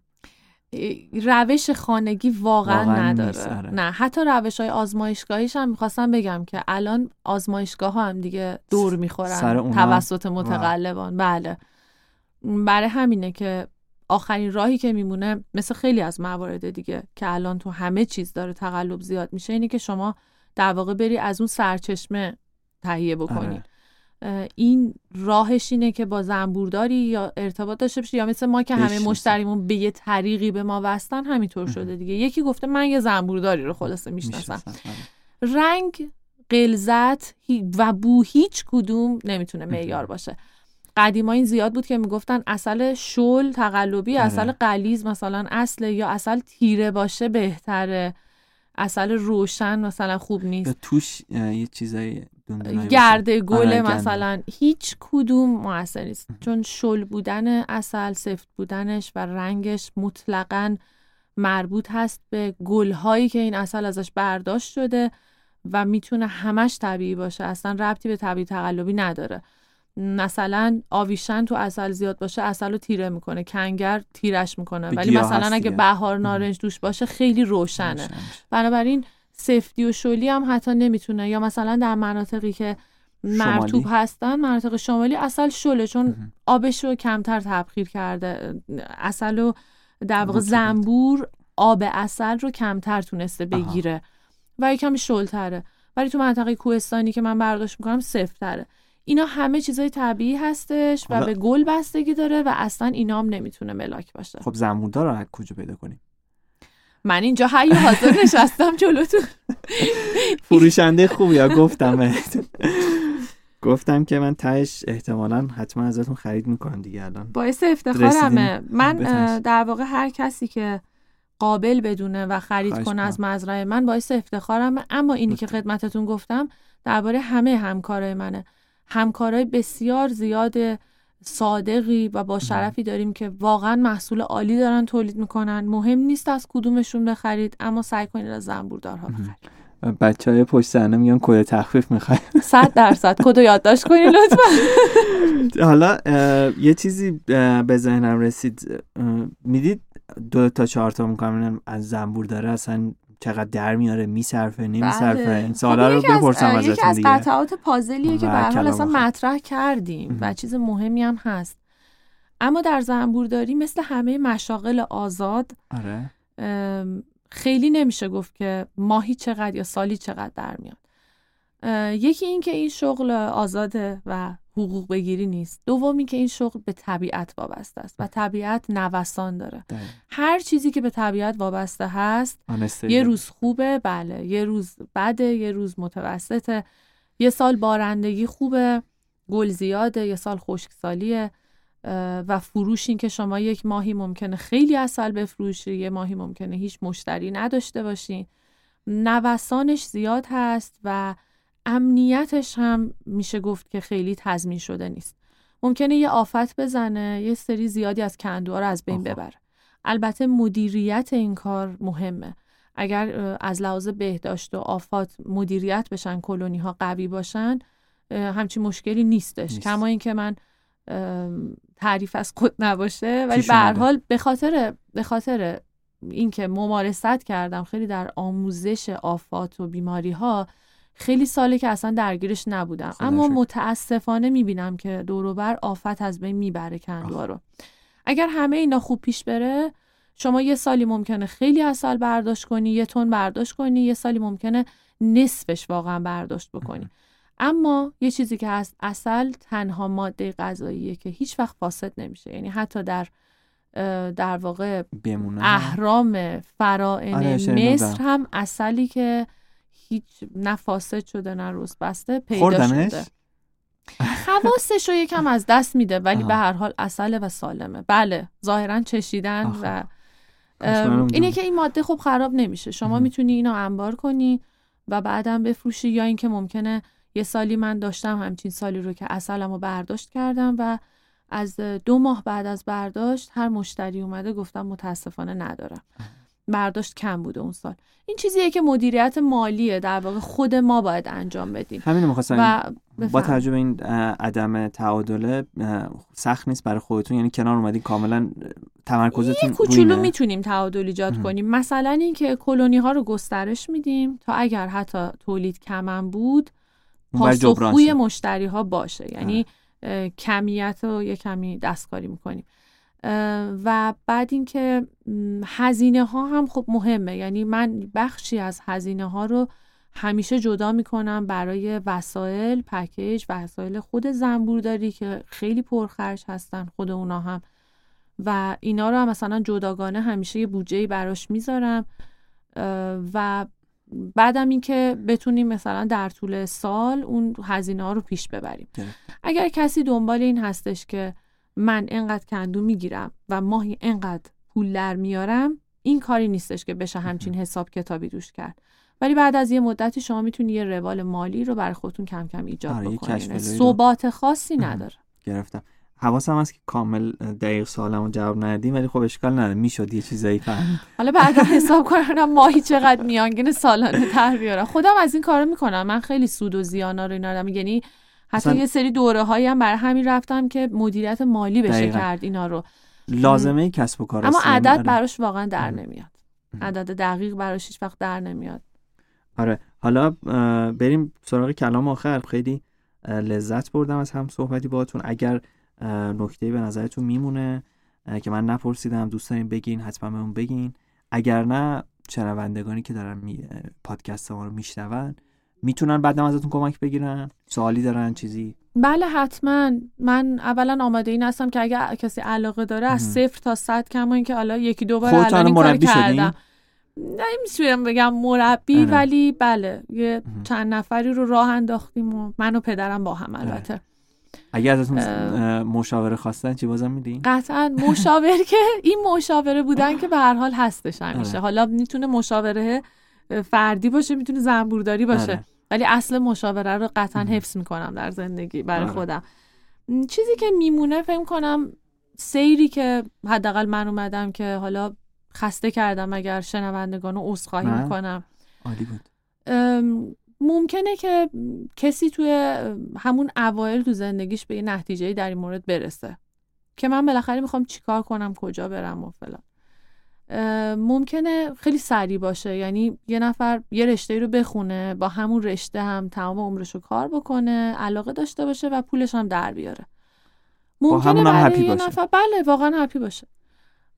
Speaker 2: روش خانگی واقعا, نداره. آره. نه حتی روش های آزمایشگاهیش هم می‌خواستم بگم که الان آزمایشگاه ها هم دیگه دور می‌خورن. توسط متقلبان. بله. برای همینه که آخرین راهی که میمونه مثل خیلی از موارد دیگه که الان تو همه چیز داره تقلب زیاد میشه اینه که شما در واقع بری از اون سرچشمه تهیه بکنی. آره. این راهش اینه که با زنبورداری یا ارتباط داشته باشی یا مثل ما که همه مشتریمون به یه طریقی به ما وستن همینطور شده دیگه. یکی گفته من یه زنبورداری رو خلاصه می‌شناسم. آره. رنگ قلزت و بو هیچ کدوم نمی‌تونه معیار باشه. قدیما این زیاد بود که می‌گفتن اصل شل تقلبی آره. اصل قلیز مثلا اصل یا اصل تیره باشه بهتره. اصل روشن مثلا خوب نیست.
Speaker 1: توش یه چیزایی
Speaker 2: گرد گل آره، مثلا. هیچ کدوم موثر نیست. چون شل بودن اصل سفت بودنش و رنگش مطلقا مربوط هست به گلهایی که این اصل ازش برداشت شده و می‌تونه همش طبیعی باشه. اصلا ربطی به طبیعی تقلبی نداره. مثلا آویشن تو اصل زیاد باشه اصل رو تیره می‌کنه کنگر تیرش می‌کنه. ولی مثلا اگه بهار نارنج دوش باشه خیلی روشنه. بنابراین سفتی و شلی هم حتی نمی‌تونه. یا مثلا در مناطقی که مرتوب هستن مناطق شمالی اصل شله چون آبش رو کمتر تبخیر کرده. اصل و در واقع زنبور آب اصل رو کمتر تونسته بگیره. و کمی شلتره. ولی تو منطقه کوهستانی که من برداشت می‌کنم سفتره. اینا همه چیزای طبیعی هستش و به گل بستگی داره و اصلا اینا هم نمی‌تونه ملاک باشه.
Speaker 1: خب زنبوردار رو کجا پیدا کنیم؟
Speaker 2: من اینجا حی حاضر نشستم جلوتون.
Speaker 1: فروشنده خوبی یا گفتم. گفتم که من تهش احتمالا حتما ازتون خرید می‌کنم دیگه الان.
Speaker 2: باعث افتخارمه. من در واقع هر کسی که قابل بدونه و خرید کنه از مزرعه من باعث افتخارمه. اما اینی که خدمتتون گفتم درباره همه همکارای منه. همکارای بسیار زیاد صادقی و با شرفی داریم که واقعا محصول عالی دارن تولید می‌کنن. مهم نیست از کدومشون بخرید اما سعی کنید از زنبوردارها بخرید.
Speaker 1: بچه های پشت صحنه میگن کد تخفیف می‌خوای
Speaker 2: صد درصد. کد یادداشت کنید لطفا.
Speaker 1: حالا یه چیزی به ذهنم رسید. می‌دید دو تا چهار تا می‌کنم از زنبور داره اصلا چقدر در میاره میصرفه نمیصرفه. بله. این سوالا خب رو بپرسم ازتون
Speaker 2: یکی از قطعات پازلیه که به حال اصلا مطرح کردیم و چیز مهمی هم هست. اما در زنبورداری مثل همه مشاغل آزاد
Speaker 1: آره.
Speaker 2: خیلی نمیشه گفت که ماهی چقدر یا سالی چقدر در میاد. یکی این که این شغل آزاده و حقوق بگیری نیست. دومی که این شغل به طبیعت وابسته است و طبیعت نوسان داره. هر چیزی که به طبیعت وابسته هست یه روز خوبه بله. یه روز بده یه روز متوسطه. یه سال بارندگی خوبه گل زیاده یه سال خشکسالیه و فروش این که شما یک ماهی ممکنه خیلی اصل بفروشی یه ماهی ممکنه هیچ مشتری نداشته باشین. نوسانش زیاد هست و امنیتش هم میشه گفت که خیلی تضمین شده نیست. ممکنه یه آفت بزنه یه سری زیادی از کندوها رو از بین ببره. البته مدیریت این کار مهمه. اگر از لحاظ بهداشت و آفات مدیریت بشن کلونی ها قوی باشن همچین مشکلی نیستش. نیست. کما اینکه من تعریف از خود نباشه ولی به هر حال به خاطر به خاطر اینکه ممارست کردم خیلی در آموزش آفات و بیماری ها خیلی ساله که اصلا درگیرش نبودم. اما متاسفانه می‌بینم که دوروبر آفت از بین می‌بره کندوها رو. اگر همه اینا خوب پیش بره شما یه سالی ممکنه خیلی اصل برداشت کنی یه تون برداشت کنی یه سالی ممکنه نصفش واقعا برداشت بکنی. اما یه چیزی که هست اصل تنها ماده غذاییه که هیچ وقت فاسد نمیشه. یعنی حتی در در واقع اهرام فرائن آره، مصر هم اصلی که هیچ نه فاسد شده نه روز بسته پیدا شده. خواستش رو یکم از دست میده ولی به هر حال اصله و سالمه. بله ظاهرا چشیدن و اینه که این ماده خوب خراب نمیشه. شما می‌تونی اینو انبار کنی و بعدم بفروشی یا اینکه ممکنه یه سالی من داشتم همچین سالی رو که اصلم رو برداشت کردم و از دو ماه بعد از برداشت هر مشتری اومده گفتم متاسفانه ندارم. برداشت کم بوده اون سال. این چیزیه که مدیریت مالیه. در واقع خود ما باید انجام بدیم.
Speaker 1: همین می‌خواستم با توجه به این عدم تعادله سخت نیست برای خودتون. یعنی کنار اومدین کاملا تمرکزتون
Speaker 2: یه کوچولو می‌تونیم تعادل ایجاد کنیم. مثلا اینکه کلونی ها رو گسترش میدیم تا اگر حتی تولید کمم بود پاسخگوی مشتری ها باشه. یعنی کمیت رو یه کمی دستکاری می‌کنیم. و بعد اینکه هزینه ها هم خب مهمه. یعنی من بخشی از هزینه ها رو همیشه جدا می‌کنم برای وسایل پکیج وسایل خود زنبورداری که خیلی پرخرج هستن خود اونا هم. و اینا رو هم مثلا جداگانه همیشه یه بودجه براش می‌ذارم. و بعدم اینکه بتونیم مثلا در طول سال اون هزینه ها رو پیش ببریم. اگر کسی دنبال این هستش که من انقدر کندو می‌گیرم و ماهی انقدر پول در میارم این کاری نیستش که بشه همچین حساب کتابی روش کرد. ولی بعد از یه مدتی شما می‌تونی یه روال مالی رو برای خودتون کم کم ایجاد آره بکنید ثبات خاصی نداره.
Speaker 1: گرفتم. حواسم هست که کامل دقیق سوالمو جواب ندیم ولی خب اشکال نداره. می‌شد یه چیزایی فهمید.
Speaker 2: حالا بعد حساب کنم ماهی چقدر میانگین سالانه تر بیارم. خودم از این کارو می‌کنم. من خیلی سود و زیانا رو اینا یعنی حتی یه سری دوره هایی هم برای همین رفتم که مدیریت مالی بشه کرد اینا رو.
Speaker 1: لازمه کسب و کار
Speaker 2: اما عدد آره. براش واقعا در نمیاد. عدد دقیق براش هیچ وقت در نمیاد.
Speaker 1: آره. حالا بریم سراغ کلام آخر. خیلی لذت بردم از هم صحبتی باهاتون. اگر نکته به نظرتون میمونه که من نپرسیدم دوست دارین بگین حتما بهمون بگین. اگر نه شنوندگانی که دارن می... پادکست ما رو میشنون می‌تونن بعدم ازتون کمک بگیرن؟ سوالی دارن؟ چیزی؟
Speaker 2: بله حتما. من اولا آماده این هستم که اگر کسی علاقه داره از صفر تا صد کما اینکه حالا یکی دو بار الان این کار کردم. نمی‌تونم بگم مربی آره. ولی بله یه چند نفری رو راه انداختیم و من و پدرم با هم البته.
Speaker 1: اگر ازتون مشاوره خواستن چی بازم میدین؟
Speaker 2: قطعا. مشاور که این مشاوره بودن که به هر حال هستش همیشه. آره. حالا می‌تونه مشاوره فردی باشه می‌تونه زنبورداری باشه. آره. ولی اصل مشاوره رو قطعا حفظ می‌کنم در زندگی برای آره. خودم. چیزی که میمونه فکر کنم سیری که حداقل من اومدم که حالا خسته کردم اگر شنوندگان رو عذرخواهی می‌کنم.
Speaker 1: عالی بود.
Speaker 2: ممکنه که کسی توی همون اوایل تو زندگیش به یه نتیجه در این مورد برسه. که من بالاخره می‌خوام چیکار کنم کجا برم و فلان. ممکنه خیلی سریع باشه. یعنی یه نفر یه رشته رو بخونه با همون رشته هم تمام عمرش رو کار بکنه علاقه داشته باشه و پولش هم در بیاره. ممکنه برای یه باشه. نفر بله واقعا هپی باشه.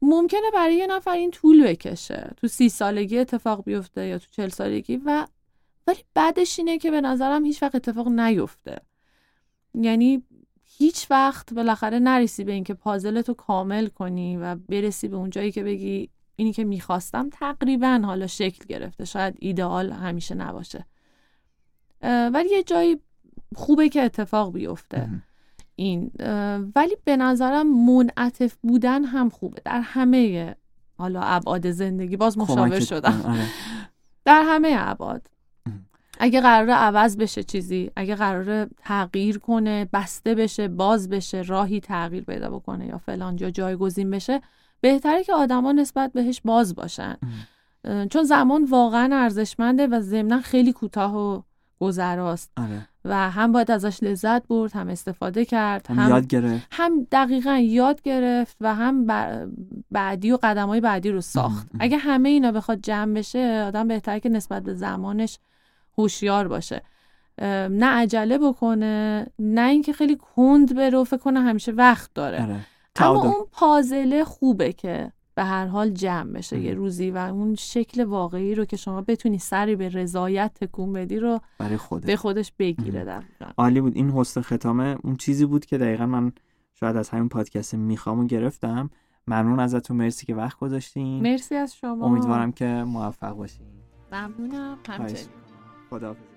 Speaker 2: ممکنه برای یه نفر این طول بکشه. تو سی سالگی اتفاق بیفته یا تو چل سالگی و ولی بعدش اینه که به نظرم هیچ وقت اتفاق نیفته. یعنی هیچ وقت بالاخره نرسی به اینکه پازلتو کامل کنی و برسی به اون جایی که بگی اینی که می‌خواستم تقریبا حالا شکل گرفته. شاید ایدئال همیشه نباشه. ولی یه جایی خوبه که اتفاق بیفته. این ولی به نظرم منعطف بودن هم خوبه. در همه حالا ابعاد زندگی باز مشاور شدم. آره. در همه ابعاد. اگه قراره عوض بشه چیزی اگه قراره تغییر کنه بسته بشه باز بشه راهی تغییر پیدا بکنه یا فلان جا جایگزین بشه بهتره که آدما نسبت بهش باز باشن. چون زمان واقعا ارزشمنده و ضمنا خیلی کوتاه و گذراست.
Speaker 1: آره.
Speaker 2: و هم باید ازش لذت برد هم استفاده کرد
Speaker 1: هم, یاد گرفت.
Speaker 2: هم دقیقا یاد گرفت و هم بعدی و قدم های بعدی رو ساخت. اگه همه اینا بخواد جمع بشه آدم بهتره که نسبت به زمانش هوشیار باشه. نه عجله بکنه نه اینکه خیلی کند بره و فکر کنه همیشه وقت داره.
Speaker 1: آره.
Speaker 2: اما اون پازله خوبه که به هر حال جمع بشه یه روزی و اون شکل واقعی رو که شما بتونی سری به رضایت تکون بدی رو
Speaker 1: برای خودش.
Speaker 2: به خودش بگیره در
Speaker 1: عالی بود. این حسن ختامه اون چیزی بود که دقیقا من شاید از همین پادکست می‌خوام و گرفتم. ممنون ازتون. مرسی که وقت گذاشتین.
Speaker 2: مرسی از شما.
Speaker 1: امیدوارم که موفق باشین.
Speaker 2: ممنونم. همچنین.
Speaker 1: خداحافظ.